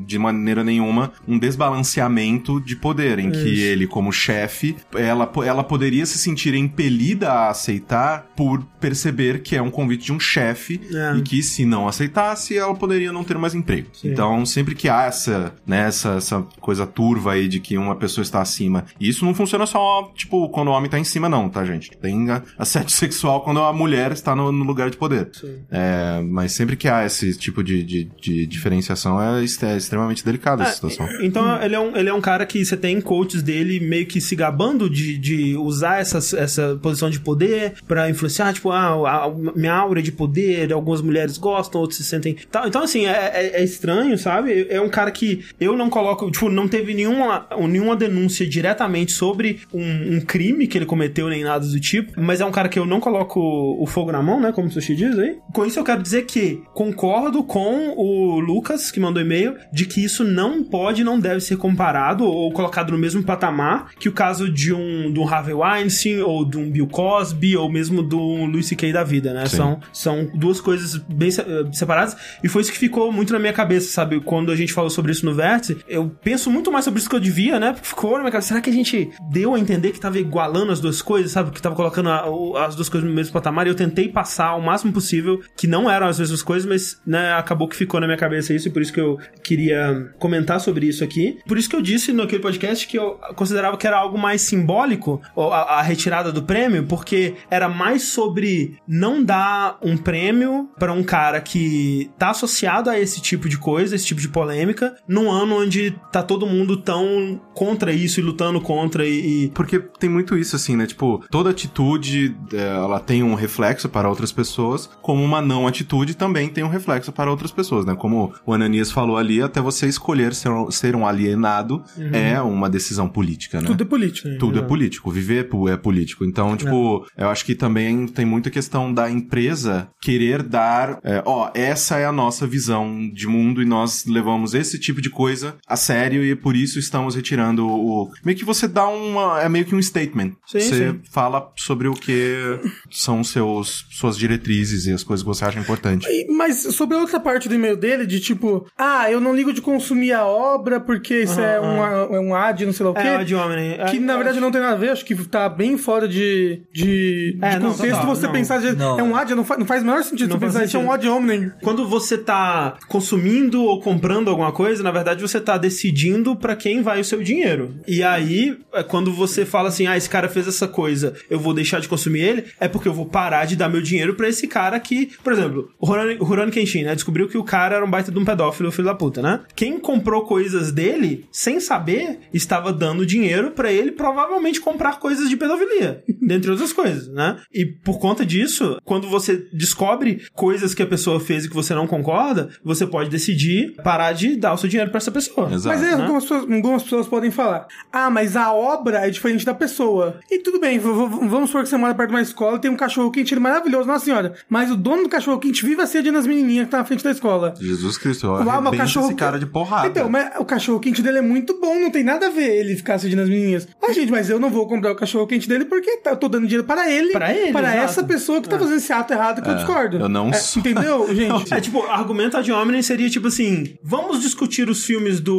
S3: de maneira nenhuma, um desbalanceamento de poder, em que
S1: Isso.
S3: ele, como chefe, ela, ela poderia se sentir impelida a aceitar por perceber que é um convite de um chefe
S1: É.
S3: e que se não aceitasse, ela poderia não ter mais emprego.
S1: Sim.
S3: Então, sempre que há essa, né, essa, essa coisa turva aí de que uma pessoa está acima, e isso não funciona só, tipo, quando o homem tá em cima, não, tá, gente? Tem a- assédio sexual quando a mulher está no, no lugar de poder. É, mas sempre que há esse tipo de, de, de diferenciação, é, é extremamente delicada essa situação.
S1: Então ele é, um, ele é um cara que você tem coaches dele meio que se gabando de, de usar essa, essa posição de poder pra influenciar, tipo, ah, a, minha aura de poder, algumas mulheres gostam, outros se sentem. tal. Então, assim, é, é- é estranho, sabe? É um cara que eu não coloco, tipo, não teve nenhuma, nenhuma denúncia diretamente sobre um, um crime que ele cometeu, nem nada do tipo, mas é um cara que eu não coloco o fogo na mão, né? Como o Sushi diz aí. Com isso eu quero dizer que concordo com o Lucas, que mandou e-mail, de que isso não pode, não deve ser comparado ou colocado no mesmo patamar que o caso de um, de um Harvey Weinstein ou de um Bill Cosby ou mesmo do Louis C.K. da vida, né?
S3: Sim.
S1: São, são duas coisas bem eh, separadas e foi isso que ficou muito na minha cabeça, sabe? Quando a gente falou sobre isso no Vértice, eu penso muito mais sobre isso que eu devia, né? Porque ficou na minha cabeça, será que a gente deu a entender que tava igualando as duas coisas, sabe? Que tava colocando a- as duas coisas no mesmo patamar e eu tentei passar o máximo possível que não eram as mesmas coisas, mas, né, acabou que ficou na minha cabeça isso e por isso que eu queria comentar sobre isso aqui. Por isso que eu disse naquele podcast que eu considerava que era algo mais simbólico, a, a retirada do prêmio, porque era mais sobre não dar um prêmio pra um cara que tá associado a esse tipo de coisa, esse tipo de polêmica, num ano onde tá todo mundo tão contra isso e lutando contra e. e-
S3: Porque tem muito isso, assim, né? Tipo, toda atitude, é, ela tem um reflexo para outras pessoas, como uma não atitude também tem um reflexo para outras pessoas, né? Como o Ananias falou ali, até você escolher ser, um- ser um alienado é uma decisão política, né?
S4: Tudo é política.
S3: Tudo é
S1: Exato.
S3: político, viver é é político. Então, tipo, eu acho que também tem muita questão da empresa querer dar, é, ó, essa é a nossa visão de mundo e nós levamos esse tipo de coisa a sério e por isso estamos retirando o. Meio que você dá uma. É meio que um statement.
S1: Sim,
S3: você
S1: sim.
S3: fala sobre o que são seus, suas diretrizes e as coisas que você acha importante.
S4: Mas sobre a outra parte do e-mail dele, de tipo, ah, eu não ligo de consumir a obra porque isso é, um, é um ad, não sei lá o quê.
S1: É, de homem.
S4: Que na verdade não tem nada a ver, acho que tá bem fora de, de,
S1: É,
S4: de
S1: não,
S4: contexto
S1: total,
S4: você
S1: não.
S4: pensar, de,
S2: Não.
S4: é um ad, não faz, não faz o menor sentido
S1: Não
S4: você pensar isso é um ad hominem.
S1: Quando você tá consumindo ou comprando alguma coisa, na verdade você tá decidindo pra quem vai o seu dinheiro. E aí, é quando você fala assim, ah, esse cara fez essa coisa, eu vou deixar de consumir ele, é porque eu vou parar de dar meu dinheiro pra esse cara que, por exemplo, o Rurouni, Rurouni Kenshin, né, descobriu que o cara era um baita de um pedófilo, filho da puta, né? Quem comprou coisas dele, sem saber, estava dando dinheiro pra ele provavelmente comprar coisas de pedofilia, dentre outras coisas, né? E por conta disso, quando você descobre coisas que a pessoa fez e que você não concorda, você pode decidir parar de dar o seu dinheiro pra essa pessoa.
S3: Exato.
S4: Mas é,
S1: né?
S4: algumas, pessoas, algumas pessoas podem falar, ah, mas a obra é diferente da pessoa. E tudo bem, vamos supor que você mora perto de uma escola e tem um cachorro quente ele é maravilhoso, nossa senhora. Mas o dono do cachorro quente vive assediando as menininhas que tá na frente da escola.
S3: Jesus Cristo,
S4: mas o cachorro.
S3: esse cara de porrada.
S4: Então, mas o cachorro quente dele é muito bom, não tem nada a ver ele ficar assediando as menininhas. Ah, gente, mas eu não vou comprar o cachorro quente dele porque tá- eu tô dando dinheiro para ele.
S1: Para ele,
S4: Para
S1: exato.
S4: essa pessoa que tá fazendo esse ato errado que eu discordo.
S3: eu não
S4: É,
S3: sou.
S4: Entendeu, gente?
S1: É tipo, argumento ad hominem seria tipo assim: vamos discutir os filmes do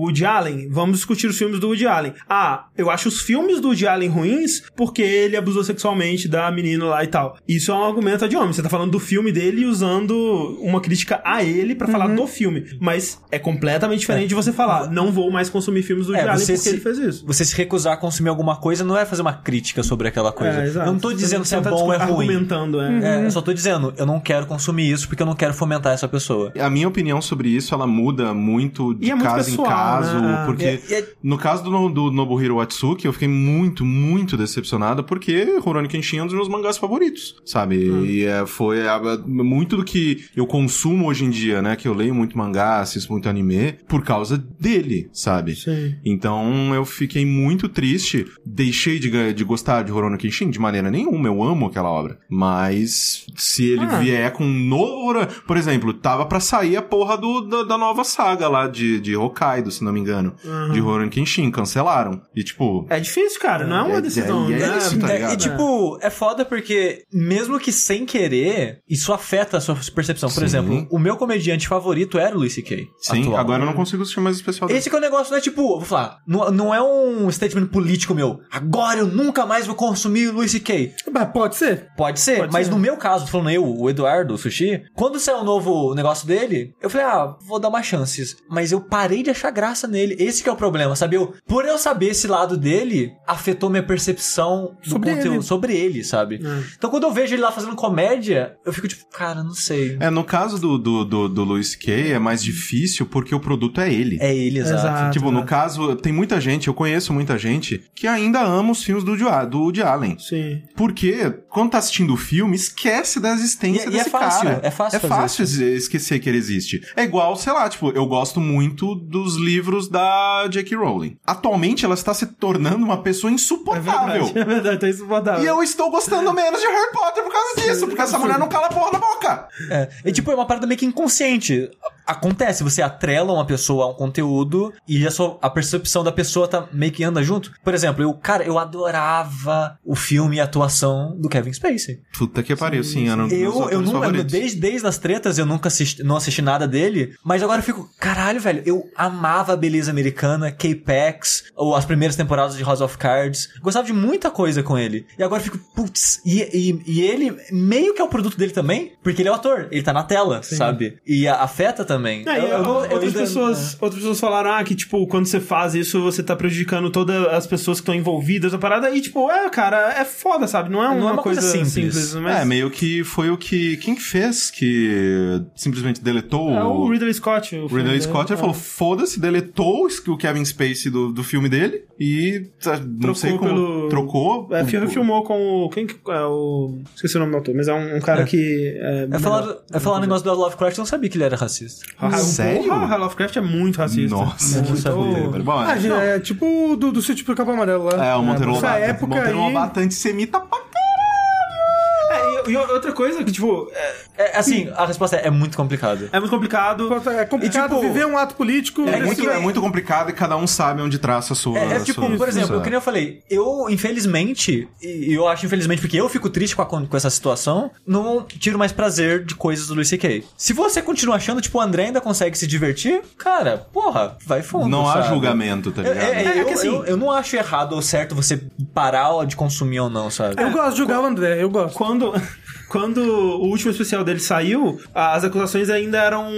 S1: Woody Allen? Vamos discutir os filmes do Woody Allen. Ah, eu acho os filmes do Woody Allen ruins porque ele abusou sexualmente da menina lá e tal. Isso é um argumento ad hominem. Você tá falando do filme dele usando uma crítica a ele pra
S4: Uhum.
S1: falar do filme. Mas é completamente diferente de você falar: não vou mais consumir filmes do Woody
S2: É,
S1: Allen porque
S2: se-
S1: ele fez isso.
S2: Você se recusar a consumir alguma coisa não é fazer uma crítica sobre aquela coisa.
S1: É,
S2: não tô dizendo se é
S1: tá
S2: bom ou é ruim.
S1: argumentando, é.
S2: É, eu só tô dizendo, eu não quero consumir isso porque eu não quero fomentar essa pessoa.
S3: A minha opinião sobre isso, ela muda muito de
S1: é muito
S3: caso
S1: pessoal,
S3: em caso,
S1: né?
S3: porque
S2: É, é-
S3: no caso do, do Nobuhiro Watsuki, eu fiquei muito, muito decepcionado, porque Rurouni Kenshin é um dos meus mangás favoritos, sabe? E é, foi é, muito do que eu consumo hoje em dia, né? Que eu leio muito mangá, assisto muito anime, por causa dele, sabe?
S1: Sim.
S3: Então eu fiquei muito triste. Deixei de, de gostar de Rurouni Kenshin de maneira nenhuma. Eu amo aquela obra. Mas se ele
S1: Ah.
S3: vier com um novo. Por exemplo, tava pra sair a porra do, da, da nova saga lá de, de Hokkaido, se não me engano. De Rurouni Kenshin. Cancelaram. E tipo.
S1: É difícil, cara. Não é uma
S3: É-
S1: decisão.
S3: é- é
S1: né?
S3: isso, tá
S2: É,
S3: ligado?
S2: e tipo, é foda porque, mesmo que sem querer, isso afeta a sua percepção. Por
S3: Sim.
S2: exemplo, o meu comediante favorito era o Louis C.K.
S3: Sim,
S2: atual.
S3: agora eu não consigo assistir mais o especial dele.
S2: Esse que é o negócio, não é tipo, vou falar, não, não é um statement político meu. Agora eu nunca mais vou consumir Louis C.K.
S4: Mas pode ser.
S2: Pode ser,
S1: Pode
S2: mas
S1: ser.
S2: no meu caso, falando eu, o Eduardo, o Sushi, quando saiu o novo negócio dele, eu falei, ah, vou dar uma chance. Mas eu parei de achar graça nele. Esse que é o problema, sabe? Eu, por eu saber esse lado dele, afetou minha percepção do
S4: Sobre
S2: conteúdo
S4: ele.
S2: sobre ele, sabe? Então quando eu vejo ele lá fazendo comédia, eu fico tipo, cara, não sei.
S3: É, no caso do, do, do, do Louis C.K. é mais difícil porque o produto é ele.
S2: É ele, exato.
S1: Exato.
S3: Tipo, no caso, tem muita gente, eu conheço muita gente, que ainda ama os filmes do, do Woody Allen.
S1: Sim.
S3: Porque, quando tá assistindo o filme, esquece da existência
S2: E- e é
S3: desse
S2: fácil,
S3: cara.
S2: é fácil
S3: É
S2: fazer
S3: fácil es- esquecer que ele existe. É igual, sei lá, tipo, eu gosto muito dos livros da J.K. Rowling. Atualmente, ela está se tornando uma pessoa
S1: É
S3: insuportável.
S1: verdade, é verdade, tá insuportável.
S3: E eu estou gostando menos de Harry Potter por causa disso, porque essa mulher não cala a porra da boca.
S2: É. E tipo, é uma parada meio que inconsciente. Acontece, você atrela uma pessoa a um conteúdo e a, sua, a percepção da pessoa tá meio que anda junto. Por exemplo, eu, cara, eu adorava o filme e a atuação do Kevin Spacey.
S3: Puta que pariu, sim, era um dos meus
S2: Eu, eu não, desde, desde as tretas eu nunca assisti, não assisti nada dele, mas agora eu fico, caralho, velho, eu amava a beleza americana, K-Pax, ou as primeiras temporadas de House of Cards, gostava de muita coisa com ele. E agora eu fico, putz, e, e, e ele meio que é o produto dele também, porque ele é o ator, ele tá na tela, sabe? E a- afeta também.
S1: É, e
S2: Eu- eu não- eu
S1: outras, pessoas, outras pessoas falaram ah, que, tipo, quando você faz isso, você tá prejudicando todas as pessoas que estão envolvidas na parada. E, tipo, é, cara, é foda, sabe? Não é uma,
S2: é uma coisa
S1: coisa,
S2: simples.
S1: simples. mas
S3: É, meio que foi o que. Quem que fez que simplesmente deletou
S1: é o. Ridley Scott. O
S3: Ridley
S1: dele.
S3: Scott ele
S1: É.
S3: falou: foda-se, deletou o Kevin Spacey do, do filme dele e tá, não sei como.
S1: pelo-
S3: Trocou.
S1: É, filme
S3: o-
S1: filmou com o. Quem que é o. Esqueci o nome do autor, mas é um, um cara que. É,
S2: Eu falar, eu falar um negócio do Lovecraft, eu não sabia que ele era racista.
S3: Sério?
S1: Porra, Lovecraft é muito racista.
S3: Nossa,
S1: é
S3: que
S1: muito...
S3: sabedoria, velho. Bom,
S4: Ah,
S3: é,
S4: é tipo do, do sítio pro Capão Amarelo lá.
S3: é, o Monteiro
S4: Essa
S3: Lobato.
S4: época
S3: Monteiro
S4: aí...
S3: Lobato antissemita pra
S1: É, e, outra coisa que, tipo, é,
S2: É, assim, a resposta é, é muito complicado.
S1: é muito complicado.
S4: É complicado
S2: E, tipo,
S4: viver um ato político.
S3: É muito, é muito complicado e cada um sabe onde traça a sua.
S2: É, é tipo,
S3: sua-
S2: por exemplo, que nem eu falei, eu, infelizmente, e eu acho infelizmente porque eu fico triste com, a- com essa situação, não tiro mais prazer de coisas do Luis C.K. Se você continua achando, tipo, o André ainda consegue se divertir, cara, porra, vai fundo,
S3: Não há
S2: sabe?
S3: julgamento, tá
S2: É,
S3: ligado?
S2: é,
S1: É
S2: eu,
S1: que assim-
S2: eu, eu não acho errado ou certo você parar de consumir ou não, sabe?
S4: Eu gosto de julgar o André, eu gosto.
S1: Quando, quando o último especial dele saiu, as acusações ainda eram.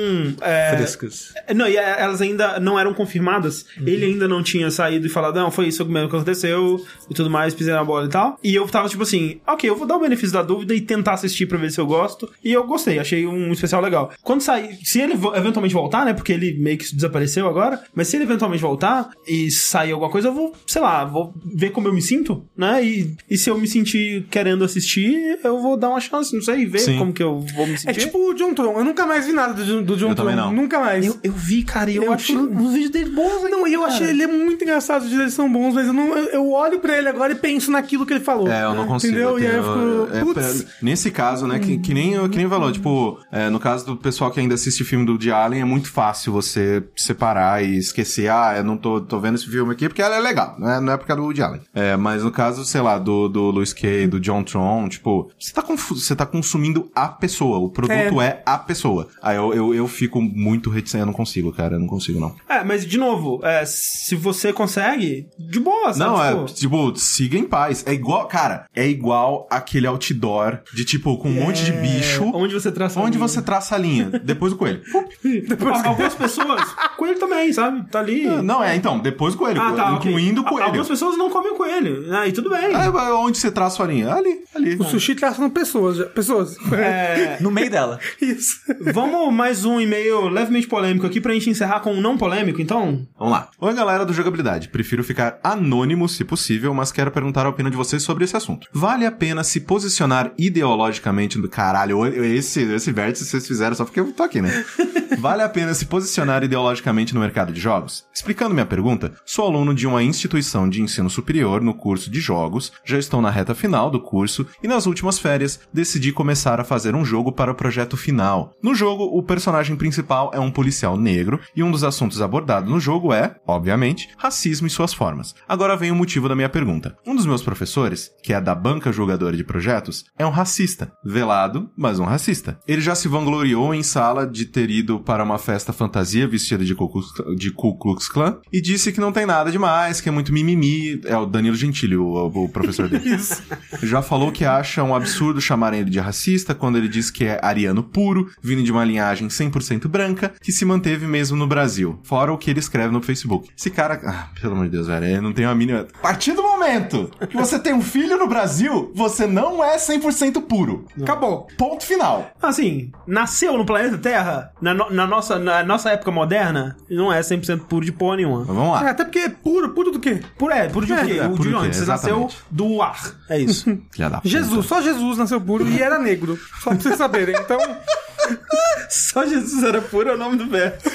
S1: É,
S2: Frescas.
S1: Não, e é, elas ainda não eram confirmadas.
S2: Uhum.
S1: Ele ainda não tinha saído e falado, não, foi isso mesmo que aconteceu e tudo mais, pisei na bola e tal. E eu tava tipo assim, ok, eu vou dar o benefício da dúvida e tentar assistir pra ver se eu gosto. E eu gostei, achei um especial legal. Quando sair, se ele eventualmente voltar, né, porque ele meio que desapareceu agora, mas se ele eventualmente voltar e sair alguma coisa, eu vou, sei lá, vou ver como eu me sinto, né? E, e se eu me sentir querendo assistir, eu vou dar uma chance, não sei, ver
S3: Sim.
S1: como que eu vou me sentir.
S4: É tipo o John Tron. Eu nunca mais vi nada do, do John
S3: Eu
S4: Tron.
S3: não.
S4: Nunca mais.
S1: Eu, eu vi, cara, e eu,
S4: Eu
S1: acho
S4: acho-
S1: os vídeos dele bons,
S4: Não, e eu achei ele é muito engraçado, os vídeos dele são bons, mas eu, não, eu, olho pra ele agora e penso naquilo que ele falou.
S3: É, eu não consigo.
S4: Entendeu? E aí eu
S3: tenho-
S4: fico.
S3: é,
S4: Putz.
S3: pra- nesse caso, né, que, que nem, que nem falou, tipo, é, no caso do pessoal que ainda assiste filme do Woody Allen, é muito fácil você separar e esquecer, ah, eu não tô, tô vendo esse filme aqui porque ela é legal, né? não é porque é do Woody Allen. É, mas no caso, sei lá, do, do Louis Kay, do John Tron, tipo, você tá, confu- você tá consumindo a pessoa, o produto é, a pessoa. Aí eu, eu, eu fico muito reticente, eu não consigo, cara, eu não consigo não.
S1: É, mas de novo, é, se você consegue, de boa, sabe?
S3: Não,
S1: Tipo,
S3: é, tipo, siga em paz. É igual, cara, é igual aquele outdoor de, tipo, com um monte de bicho.
S1: Onde você traça a
S3: Onde
S1: linha.
S3: você traça a linha? Depois do coelho.
S1: Al- Algumas pessoas, coelho também, sabe? Tá ali.
S3: Não, é, então, depois do coelho.
S1: Ah, tá,
S3: incluindo o
S1: Al-
S3: coelho.
S1: Algumas pessoas não comem coelho, né? E tudo bem.
S3: Ah, onde você traça a linha? Ali, ali.
S4: O sushi traçando pessoas. Pessoas.
S1: É,
S2: No meio dela.
S4: Isso.
S1: vamos mais um e-mail levemente polêmico aqui pra gente encerrar com um não polêmico, então?
S3: Vamos lá. Oi, galera do Jogabilidade. Prefiro ficar anônimo, se possível, mas quero perguntar a opinião de vocês sobre esse assunto. Vale a pena se posicionar ideologicamente no... Caralho, esse, esse vértice vocês fizeram só porque eu tô aqui, né? Vale a pena se posicionar ideologicamente no mercado de jogos? Explicando minha pergunta, sou aluno de uma instituição de ensino superior no curso de jogos, já estou na reta final do curso e nas últimas férias decidi começar a fazer um jogo para o projeto final. No jogo, o personagem principal é um policial negro e um dos assuntos abordados no jogo é, obviamente, racismo e suas formas. Agora vem o motivo da minha pergunta. Um dos meus professores, que é da banca julgadora de projetos, é um racista. Velado, mas um racista. Ele já se vangloriou em sala de ter ido para uma festa fantasia vestida de Ku Klux, de Ku Klux Klan e disse que não tem nada demais, que é muito mimimi. É o Danilo Gentili, o, o professor dele. Já falou que acha um absurdo chamarem ele de racista quando ele diz que é ariano puro, vindo de uma linhagem 100% branca, que se manteve mesmo no Brasil. Fora o que ele escreve no Facebook. Esse cara, ah, pelo amor de Deus, velho, eu não tenho a mínima. A partir do momento que você tem um filho no Brasil, você não é 100% puro.
S4: Acabou.
S3: Ponto final.
S1: Assim, nasceu no planeta Terra, na, no- na nossa, na nossa época moderna, não é 100% puro de porra nenhuma.
S3: Mas vamos
S4: É,
S3: lá.
S4: até porque é puro, puro do quê?
S1: Por, é, puro de
S4: É,
S1: quê?
S3: é,
S1: o
S3: puro
S1: de
S3: de
S1: onde?
S3: quê?
S1: Você nasceu do ar. É isso.
S4: Jesus, só Jesus nasceu puro e era negro. Só pra vocês saberem. Então,
S1: Só Jesus era puro é o nome do verso.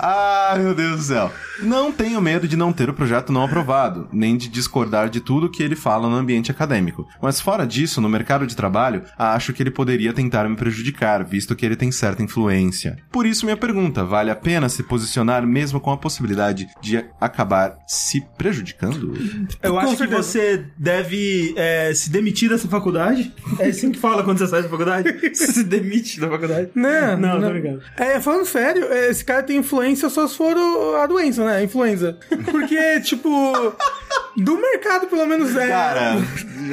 S3: Ah, meu Deus do céu. Não tenho medo de não ter o projeto não aprovado, nem de discordar de tudo que ele fala no ambiente acadêmico. Mas fora disso, no mercado de trabalho, acho que ele poderia tentar me prejudicar, visto que ele tem certa influência. Por isso, minha pergunta: vale a pena se posicionar mesmo com a possibilidade de acabar se prejudicando?
S1: Eu
S4: Com
S1: acho que você deve é, se demitir dessa faculdade. É assim que fala quando você sai da faculdade? Você se demite da faculdade.
S4: né?
S1: Não, tô brincando.
S4: É, falando sério, é, esse cara tem influência só se for a doença, né? A influenza. Porque, tipo, do mercado, pelo menos, é.
S3: Cara,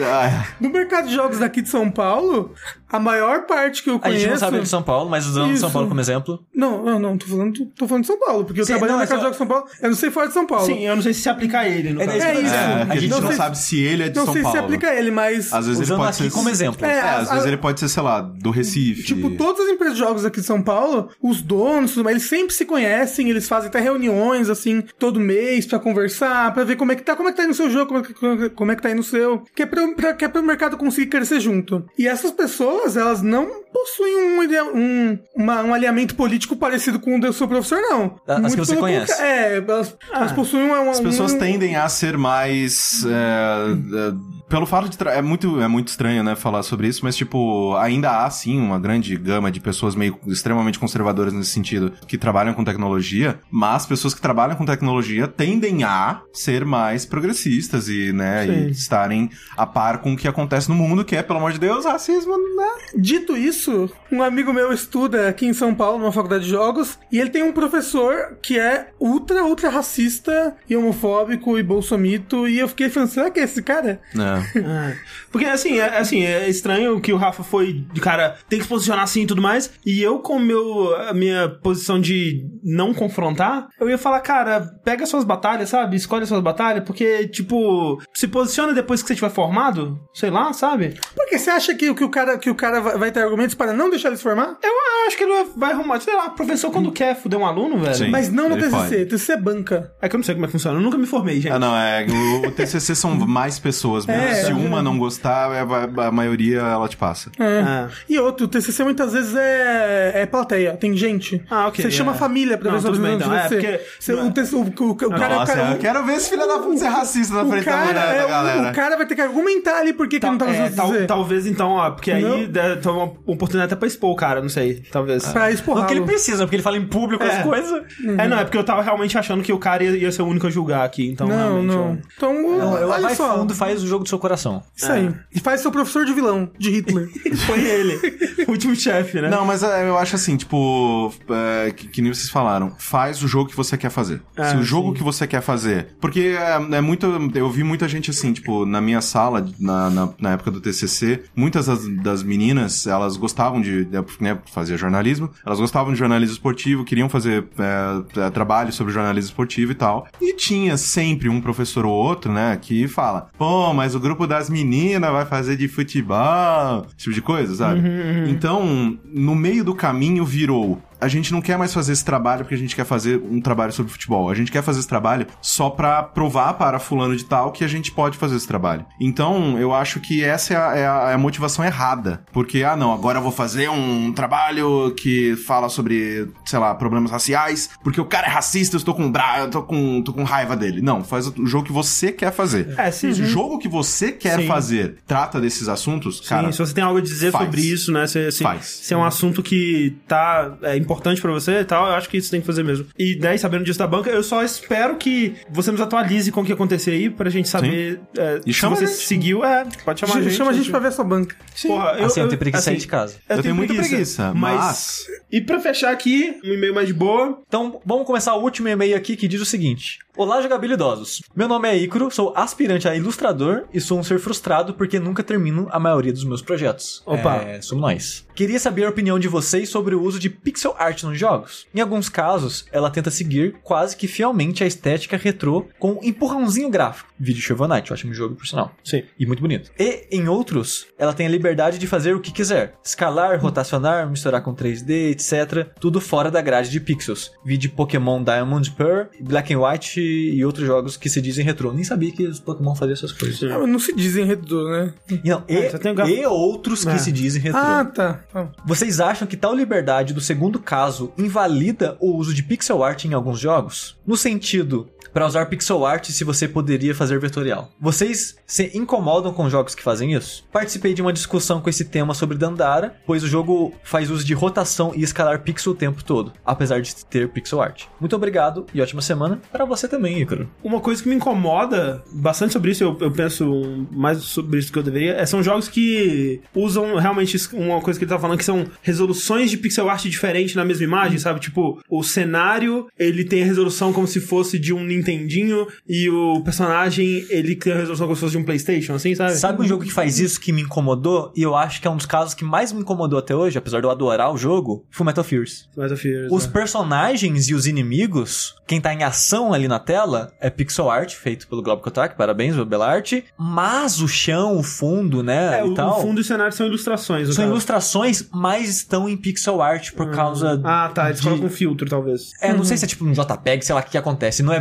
S3: ah,
S4: Do mercado de jogos daqui de São Paulo, a maior parte que eu
S2: A
S4: conheço.
S2: gente não sabe de São Paulo, mas usando
S4: Isso.
S2: São Paulo como exemplo.
S4: Não, não, não, tô falando, tô falando de São Paulo, porque eu trabalho
S2: não,
S4: no
S2: é
S4: mercado de jogos de São Paulo, eu não sei fora de São Paulo.
S1: Sim, eu não sei se se aplica a ele, no
S2: É,
S1: caso.
S2: é isso.
S3: é,
S2: A
S3: a gente não,
S4: não sei-
S3: sabe se ele é de
S4: não
S3: São
S4: sei
S3: Paulo.
S4: se aplica a ele, mas.
S3: Às vezes ele
S2: Usando
S3: pode
S2: aqui
S3: ser.
S2: como exemplo.
S4: É,
S3: É, às
S4: a-
S3: vezes
S4: a-
S3: ele pode ser, sei lá, do Recife.
S4: Tipo, todas as empresas de jogos aqui de São Paulo, os donos, eles sempre se conhecem, eles fazem até reuniões, assim, todo mês pra conversar, pra ver como é que tá, como é que tá aí no seu jogo, como é que, como é que tá aí no seu. Que é, pra, pra, que é pro mercado conseguir crescer junto. E essas pessoas, elas não possuem um, um, uma- um alinhamento político parecido com o do seu professor, não.
S2: As
S4: Muito
S2: que você conhece.
S4: contra- É, elas, elas possuem uma, uma-
S3: As pessoas
S4: um-
S3: tendem a ser mais. é, é, pelo fato de. É muito, é muito estranho, né, falar sobre isso, mas, tipo, ainda há, sim, uma grande gama de pessoas meio extremamente conservadoras nesse sentido, que trabalham com tecnologia, mas pessoas que trabalham com tecnologia tendem a ser mais progressistas e, né,
S1: Sim.
S3: e estarem a par com o que acontece no mundo, que é, pelo amor de Deus, racismo, né?
S4: Dito isso, um amigo meu estuda aqui em São Paulo, numa faculdade de jogos, e ele tem um professor que é ultra, ultra racista e homofóbico e bolsomito, e eu fiquei pensando, será que é esse cara?
S3: É.
S1: Ah, Porque assim, é, assim, é estranho que o Rafa foi de cara, tem que se posicionar assim e tudo mais. E eu, com meu, a minha posição de não confrontar, eu ia falar, cara, pega suas batalhas, sabe? Escolhe suas batalhas, porque, tipo, se posiciona depois que você tiver formado, sei lá, sabe?
S4: Porque você acha que, que o cara, que o cara vai, ter argumentos para não deixar ele se formar?
S1: Eu acho que ele vai arrumar, sei lá, professor quando quer fuder um aluno, velho.
S3: Sim.
S4: Mas não no TCC,
S3: pode.
S4: TCC é banca.
S1: É que eu não sei como é que funciona, eu nunca me formei, gente.
S3: Ah, não, é. O, o TCC são mais pessoas mesmo.
S4: É.
S3: Se uma não gostar, é, a, a maioria ela te passa.
S1: Ah.
S4: E outro, o TCC muitas vezes é, é plateia, tem gente.
S1: Ah, ok,
S4: Você chama
S1: é.
S4: a família pra
S1: Não,
S4: ver
S1: tudo bem,
S4: de
S1: então, é, porque-
S4: Você- o, o, o, o cara,
S3: Nossa,
S4: o cara,
S3: eu quero ver esse filho da puta ser racista na
S4: o
S3: frente da,
S4: cara,
S3: mulher,
S4: é,
S3: da
S4: o-
S3: galera.
S4: o cara vai ter que argumentar ali por que, que ele não tá
S1: É,
S4: fazendo
S1: tal-
S4: TCC.
S1: talvez então, ó, porque aí ter uma oportunidade até pra expor o cara, não sei, talvez.
S4: Pra
S2: Não
S4: esporrar.
S2: que ele precisa, porque ele fala em público
S1: É.
S2: as coisas.
S1: É, não, é porque eu tava realmente achando que o cara ia, ia ser o único a julgar aqui, então
S4: Não,
S1: realmente.
S4: não. Então, olha
S2: vai
S4: só.
S2: fundo, faz o jogo do seu coração.
S4: Isso aí. E faz seu professor de vilão, de Hitler.
S1: Foi ele. O último chefe, né?
S3: Não, mas é, eu acho assim, tipo, é, que, que nem vocês falaram, faz o jogo que você quer fazer.
S1: Ah,
S3: Se o jogo
S1: sim.
S3: que você quer fazer. Porque é, é muito. Eu vi muita gente assim, tipo, na minha sala, na, na, na época do TCC, muitas das, das meninas, elas gostavam de. né, fazer jornalismo, elas gostavam de jornalismo esportivo, queriam fazer é, é, trabalho sobre jornalismo esportivo e tal. E tinha sempre um professor ou outro, né, que fala: pô, mas o grupo das meninas vai fazer de futebol, esse tipo de coisa, sabe? Então, no meio do caminho virou. A gente não quer mais fazer esse trabalho porque a gente quer fazer um trabalho sobre futebol. A gente quer fazer esse trabalho só pra provar para fulano de tal que a gente pode fazer esse trabalho. Então, eu acho que essa é a, é a- é a motivação errada. Porque, ah, não, agora eu vou fazer um trabalho que fala sobre, sei lá, problemas raciais, porque o cara é racista, eu estou com bra... eu tô com, tô com raiva dele. Não, faz o jogo que você quer fazer.
S1: É, sim.
S3: Se o jogo que você quer
S1: Sim.
S3: fazer trata desses assuntos, cara,
S1: Sim, se você tem algo a dizer
S3: faz.
S1: sobre isso, né? Se, se,
S3: Faz.
S1: se é um assunto que tá é, importante pra você e tal, eu acho que isso tem que fazer mesmo. E, né, e sabendo disso da banca, eu só espero que você nos atualize com o que acontecer aí, pra gente saber é,
S3: E
S1: se
S3: chama
S1: você
S3: a gente.
S1: seguiu. É, pode chamar a gente.
S4: Chama a gente pra ver a sua banca.
S1: Porra, eu,
S2: assim, eu,
S1: eu-
S2: tenho preguiça de sair
S1: assim,
S2: de casa.
S3: Eu tenho muita preguiça, mas-
S1: E pra fechar aqui, um e-mail mais de boa.
S2: Então, vamos começar o último e-mail aqui que diz o seguinte: Olá, jogabilidosos. Meu nome é Icaro, sou aspirante a ilustrador e sou um ser frustrado porque nunca termino a maioria dos meus projetos.
S1: Opa.
S2: É, somos nós. Queria saber a opinião de vocês sobre o uso de pixel art nos jogos. Em alguns casos, ela tenta seguir quase que fielmente a estética retrô com um empurrãozinho gráfico. Vídeo Shovel Knight, ótimo jogo, por sinal.
S1: Sim.
S2: E muito bonito. E em outros, ela tem a liberdade de fazer o que quiser. Escalar, rotacionar, misturar com 3D, etc. Tudo fora da grade de pixels. Vídeo Pokémon Diamond Pearl, Black and White e outros jogos que se dizem retrô. Nem sabia que os Pokémon faziam essas coisas.
S4: Ah, Não se dizem retrô, né?
S2: E, não, e,
S1: tem o gráfico.
S2: e outros que
S1: É.
S2: se dizem retrô.
S4: Ah, tá. Tá.
S2: Vocês acham que tal liberdade do segundo caso invalida o uso de pixel art em alguns jogos? No sentido, para usar pixel art se você poderia fazer vetorial. Vocês se incomodam com jogos que fazem isso? Participei de uma discussão com esse tema sobre Dandara, pois o jogo faz uso de rotação e escalar pixel o tempo todo, apesar de ter pixel art. Muito obrigado e ótima semana para você também, Ícaro.
S1: Uma coisa que me incomoda bastante sobre isso, eu, eu penso mais sobre isso do que eu deveria, é, são jogos que usam realmente uma coisa que ele tá falando, que são resoluções de pixel art diferentes na mesma imagem, sabe? Tipo, o cenário, ele tem a resolução como se fosse de um Nintendinho e o personagem, ele tem a resolução como se fosse de um Playstation, assim, sabe?
S2: Sabe um jogo que faz isso que me incomodou? E eu acho que é um dos casos que mais me incomodou até hoje, apesar de eu adorar o jogo, foi Metal Fears.
S1: Metal Fears,
S2: Os
S1: né?
S2: personagens e os inimigos, quem tá em ação ali na tela, é pixel art, feito pelo Globo Kotak, parabéns, Belart. Mas o chão, o fundo, né,
S1: É, o,
S2: tal,
S1: o fundo e o cenário são ilustrações.
S2: são
S1: caso.
S2: ilustrações, mas estão em pixel art por causa
S1: Ah, tá, eles
S2: de-
S1: colocam um filtro, talvez.
S2: É, não sei se é tipo um JPEG, sei lá o que, acontece. Não é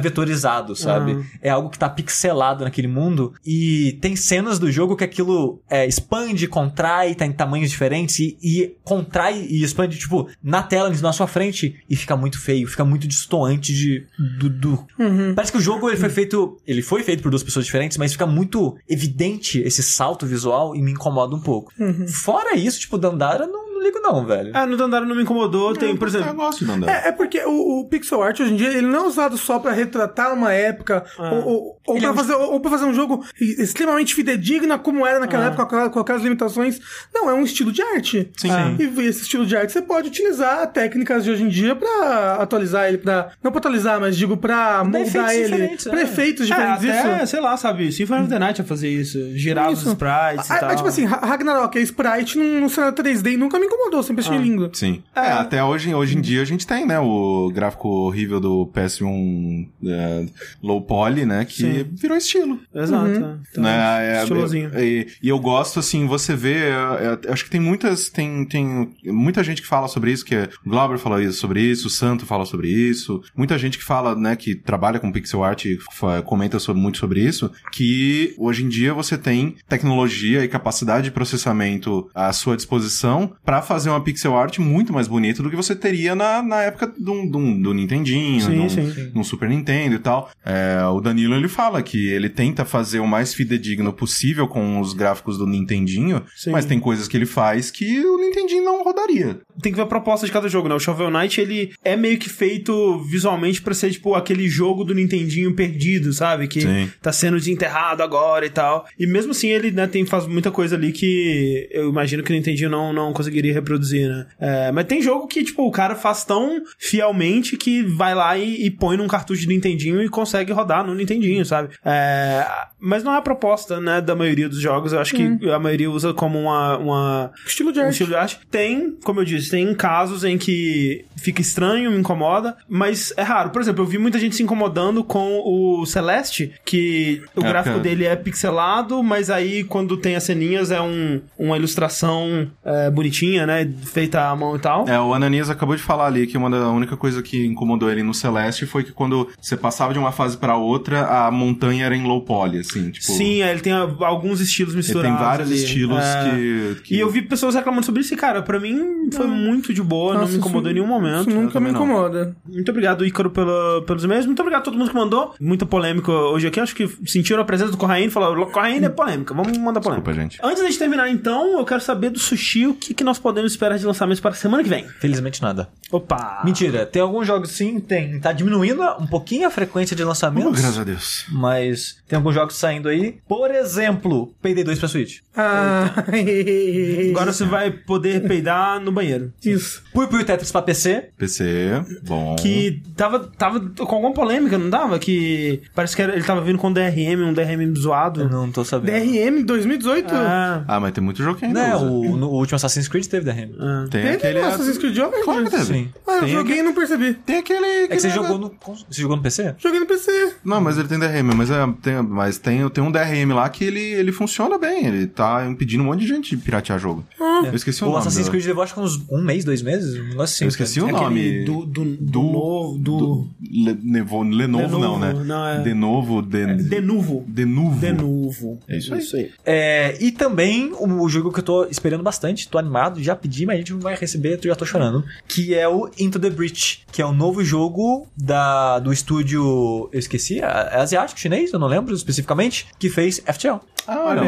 S2: sabe?
S1: Ah.
S2: É algo que tá pixelado naquele mundo. E tem cenas do jogo que aquilo é, expande, contrai, tá em tamanhos diferentes. E, e contrai e expande, tipo, na tela, na sua frente. E fica muito feio, fica muito distoante de, do. do- Parece que o jogo ele foi feito. Ele foi feito por duas pessoas diferentes, mas fica muito evidente esse salto visual e me incomoda um pouco. Fora isso, tipo, Dandara, não, não ligo, não, velho.
S1: Ah, no Dandara não me incomodou, tem, por
S3: Eu
S1: exemplo...
S3: gosto de andar.
S4: É, é porque o, o pixel art hoje em dia ele não é usado só pra retratar uma época ou, ou, ou,
S2: Ele
S4: pra
S2: é um-
S4: fazer, ou pra fazer um jogo extremamente fidedigno como era naquela época com, com aquelas limitações. Não, é um estilo de arte.
S3: Sim.
S4: Ah. E esse estilo de arte você pode utilizar técnicas de hoje em dia pra atualizar ele, pra, não pra atualizar, mas digo pra moldar ele.
S2: diferentes,
S4: Pra
S2: é.
S4: efeitos
S1: É,
S4: diferentes.
S1: até,
S4: isso.
S1: sei lá, sabe, Symphony of the Night a fazer isso, girar os
S4: Isso.
S1: sprites e
S4: Ah,
S1: tal.
S4: mas, tipo assim, Ra- Ragnarok é sprite num, num cenário 3D e nunca me incomodou, sempre
S1: Ah.
S4: achei lindo.
S3: Sim. É, até hoje, hoje em dia a gente tem, né, o gráfico horrível do PS1 é, low poly, né, que
S1: Sim.
S3: virou estilo.
S1: Exato.
S4: Uhum.
S1: Então,
S3: né, é,
S1: estilosinho.
S3: é, E, e eu gosto, assim, você vê, é, é, acho que tem muitas, tem, tem muita gente que fala sobre isso, que é, o Glauber fala isso, sobre isso, o Santo fala sobre isso, muita gente que fala, né, que trabalha com pixel art e comenta sobre- muito sobre isso, que hoje em dia você tem tecnologia e capacidade de processamento à sua disposição para fazer uma pixel art muito mais bonita do que você teria na, na época do, do, do Nintendinho,
S1: Sim,
S3: no,
S1: sim.
S3: Super Nintendo e tal. É, o Danilo ele fala que ele tenta fazer o mais fidedigno possível com os gráficos do Nintendinho,
S1: Sim.
S3: mas tem coisas que ele faz que o Nintendinho não rodaria.
S1: Tem que ver a proposta de cada jogo, né? O Shovel Knight, ele é meio que feito visualmente pra ser, tipo, aquele jogo do Nintendinho perdido, sabe? Que
S3: Sim.
S1: tá sendo desenterrado agora e tal. E mesmo assim, ele, né, tem, faz muita coisa ali que eu imagino que o Nintendinho não, não conseguiria reproduzir, né? É, mas tem jogo que, tipo, o cara faz tão fielmente que vai lá e, e põe num cartucho de Nintendinho e consegue rodar no Nintendinho, sabe? É, mas não é a proposta, né, da maioria dos jogos. Eu acho que a maioria usa como uma... uma
S4: Estilo de
S1: um
S4: arte.
S1: estilo de arte. Tem, como eu disse, tem casos em que fica estranho, me incomoda, mas é raro. Por exemplo, eu vi muita gente se incomodando com o Celeste, que o
S3: É,
S1: gráfico dele é pixelado, mas aí quando tem as ceninhas é um, uma ilustração é, bonitinha, né? Feita à mão e tal.
S3: É, o Ananias acabou de falar ali que uma da a única coisa que incomodou ele no Celeste foi que quando você passava de uma fase pra outra, a montanha era em low poly, assim, tipo...
S1: Sim, é, ele tem a- alguns estilos
S3: Ele
S1: misturados.
S3: tem vários
S1: ali.
S3: estilos
S1: É.
S3: que, que-
S1: E eu vi pessoas reclamando sobre isso e, cara, pra mim foi muito de boa, não
S4: Nossa,
S1: me incomodou em nenhum momento.
S4: Isso nunca me
S3: também não.
S4: incomoda.
S1: Muito obrigado, Ícaro, pela, pelos e-mails. Muito obrigado a todo mundo que mandou. Muita polêmica hoje aqui. Acho que sentiram a presença do Corraine e falaram: Corraine é polêmica. Vamos mandar polêmica.
S3: Desculpa, gente.
S1: Antes da gente terminar, então, eu quero saber do sushi o que, que nós podemos esperar de lançamentos para a semana que vem.
S2: Felizmente nada.
S1: Opa!
S2: Mentira, tem alguns jogos sim, tem. Tá diminuindo um pouquinho a frequência de
S3: Oh,
S2: lançamentos.
S3: graças a Deus.
S2: Mas tem alguns jogos saindo aí. Por exemplo, Payday 2 pra Switch.
S4: Ah,
S1: Agora você vai poder peidar no banheiro.
S4: Isso.
S2: Pui Pui Tetris pra PC.
S3: PC, bom.
S1: Que tava, tava com alguma polêmica, não tava? Que parece que era- ele tava vindo com DRM, um DRM zoado.
S2: Eu não tô sabendo.
S4: DRM 2018?
S1: Ah,
S3: Ah, mas tem muito jogo que ainda
S2: Né,
S3: usa.
S2: o, no último Assassin's Creed teve DRM.
S1: ah.
S3: Tem
S4: Teve
S3: aquele...
S4: Assassin's Creed Origins?
S3: Claro que teve.
S2: Sim.
S4: Ah, eu
S3: Tem
S4: joguei e não percebi.
S3: Tem aquele...
S2: É que você
S3: aquele-
S2: jogou no. Você jogou no PC?
S4: Joguei no PC.
S3: Não, mas ele tem DRM, mas, é, tem, mas tem, tem um DRM lá que ele, ele funciona bem. Ele tá impedindo um monte de gente de piratear jogo. Eu esqueci o,
S2: O
S3: nome.
S2: Assassin's
S3: do-
S2: Creed levou acho que uns um mês, dois meses, um negócio assim.
S3: Eu esqueci o
S1: Aquele
S3: nome.
S1: do, do, do,
S3: do-
S1: novo. Do.
S3: Le, Nevo, Lenovo,
S1: Lenovo,
S3: não, né?
S1: não, é-
S3: De novo, de,
S1: De novo.
S3: de novo.
S1: De novo.
S3: É isso aí.
S2: É, e também o, o jogo que eu tô esperando bastante, tô animado, já pedi, mas a gente não vai receber, eu já tô chorando. Que é o Into the Breach, que é o novo jogo da, do estúdio. Eu esqueci, é é asiático, chinês, eu não lembro especificamente, que fez FTL.
S3: Ah, olha,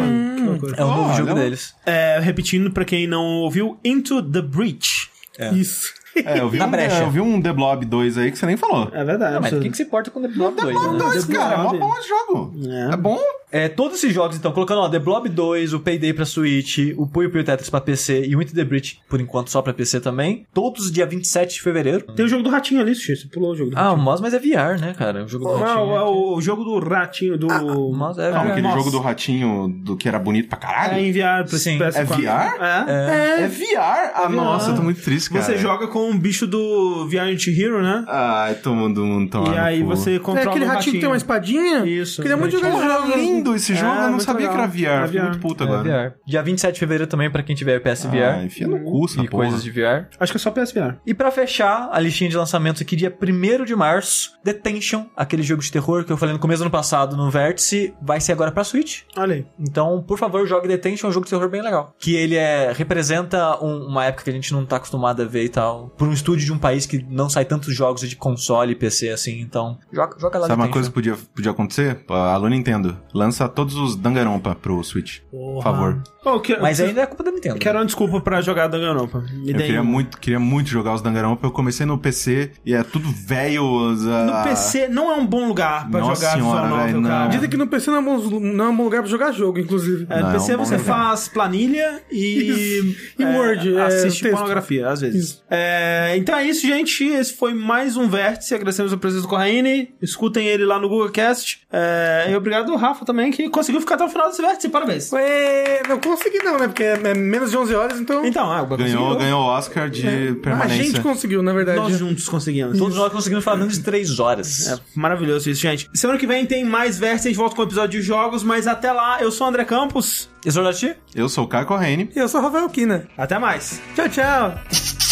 S1: loucura.
S2: É o novo
S3: Olha.
S2: jogo deles.
S1: É, repetindo pra quem não ouviu, Into the Breach.
S4: Isso.
S3: É, eu vi,
S2: Na
S3: um,
S2: brecha.
S3: eu vi um The Blob 2 aí que você nem falou.
S1: É verdade.
S2: Não, mas
S1: você-
S2: quem que se importa com The Blob 2, né?
S1: The
S3: cara, é mó
S1: Blob.
S3: bom esse jogo.
S1: É.
S3: É, bom?
S2: É, todos esses jogos, então, colocando, ó, The Blob 2, o Payday pra Switch, o Puyo Puyo Tetris pra PC e o Into the Breach, por enquanto, só pra PC também. Todos dia 27 de fevereiro.
S1: Tem o jogo do ratinho ali, Sushi. Você pulou o jogo do
S2: Ah, o
S1: ratinho.
S2: Moss, mas é VR, né, cara? O jogo do
S1: Não,
S2: ratinho.
S1: é o, o jogo do ratinho, do...
S2: o Moss é
S3: Não,
S2: VR.
S3: aquele
S1: nossa.
S3: jogo do ratinho do que era bonito pra
S1: É
S3: caralho.
S1: enviar pra
S2: Sim.
S1: PS4.
S3: É VR?
S1: É.
S3: É, VR? Ah, nossa, eu tô muito triste, cara.
S1: Você joga com um bicho do Violent Hero, né?
S3: Ai, todo mundo toma
S1: e aí você
S4: É
S1: controla
S4: aquele
S1: o
S4: ratinho que tem uma espadinha?
S1: Isso.
S4: Queria muito jogar esse
S3: Porra,
S4: jogo.
S3: lindo esse jogo,
S1: É,
S3: eu não
S1: muito
S3: sabia
S1: legal.
S3: que era VR.
S1: É
S3: Fiquei
S1: VR.
S3: muito puto
S2: É
S3: agora.
S2: VR. Dia 27 de fevereiro também pra quem tiver PSVR.
S3: Ah, enfia no cu
S2: e
S3: porra.
S2: coisas de VR.
S1: Acho que é só PSVR.
S2: E pra fechar a listinha de lançamentos aqui, dia 1 de março, Detention, aquele jogo de terror que eu falei no começo do ano passado no Vértice, vai ser agora pra Switch.
S1: Olha aí.
S2: Então, por favor, jogue Detention, é um jogo de terror bem legal. Que ele é representa um- uma época que a gente não tá acostumado a ver e tal. Por um estúdio de um país que não sai tantos jogos de console e PC assim. Então, joga, joga lá
S3: Sabe uma coisa que podia, podia acontecer? Alô Nintendo, lança todos os Danganronpa pro Switch. Por favor.
S1: Pô, que-
S2: Mas ainda é culpa da Nintendo.
S1: Quero uma desculpa pra jogar Danganronpa. Me
S3: Eu queria
S1: um.
S3: muito, queria muito jogar os Danganronpa. Eu comecei no PC e é tudo velho.
S1: No PC não é um bom lugar pra
S3: Nossa
S1: jogar
S3: senhora,
S1: visual novel, cara.
S4: Dizem que no PC não é, bom, não é um bom lugar pra jogar jogo, inclusive.
S1: É, no
S3: Não,
S1: PC
S3: é um
S1: você
S3: lugar.
S1: faz planilha e.
S4: E Word, é,
S1: assiste
S4: texto.
S1: pornografia, às vezes. É, então é isso, gente. Esse foi mais um vértice. Agradecemos a presença do Corraine. Escutem ele lá no Google Cast. É, e obrigado ao Rafa também, que conseguiu ficar até o final desse vértice. Parabéns.
S4: Ué, não consegui não, né? Porque é é menos de 11 horas, então...
S1: Então, ah,
S3: Ganhou, ganhou o Oscar de
S4: a
S3: permanência.
S4: gente conseguiu, na verdade.
S1: Nós juntos conseguimos.
S2: Todos nós conseguimos falar menos de 3 horas.
S1: É maravilhoso isso, gente. Semana que vem tem mais vértice. A gente volta com o episódio de jogos. Mas até lá, eu sou o André Campos.
S2: E Zordati?
S3: Eu sou o Caio Corrêne.
S4: Eu sou o Rafael Kina.
S1: Até mais.
S4: Tchau, tchau.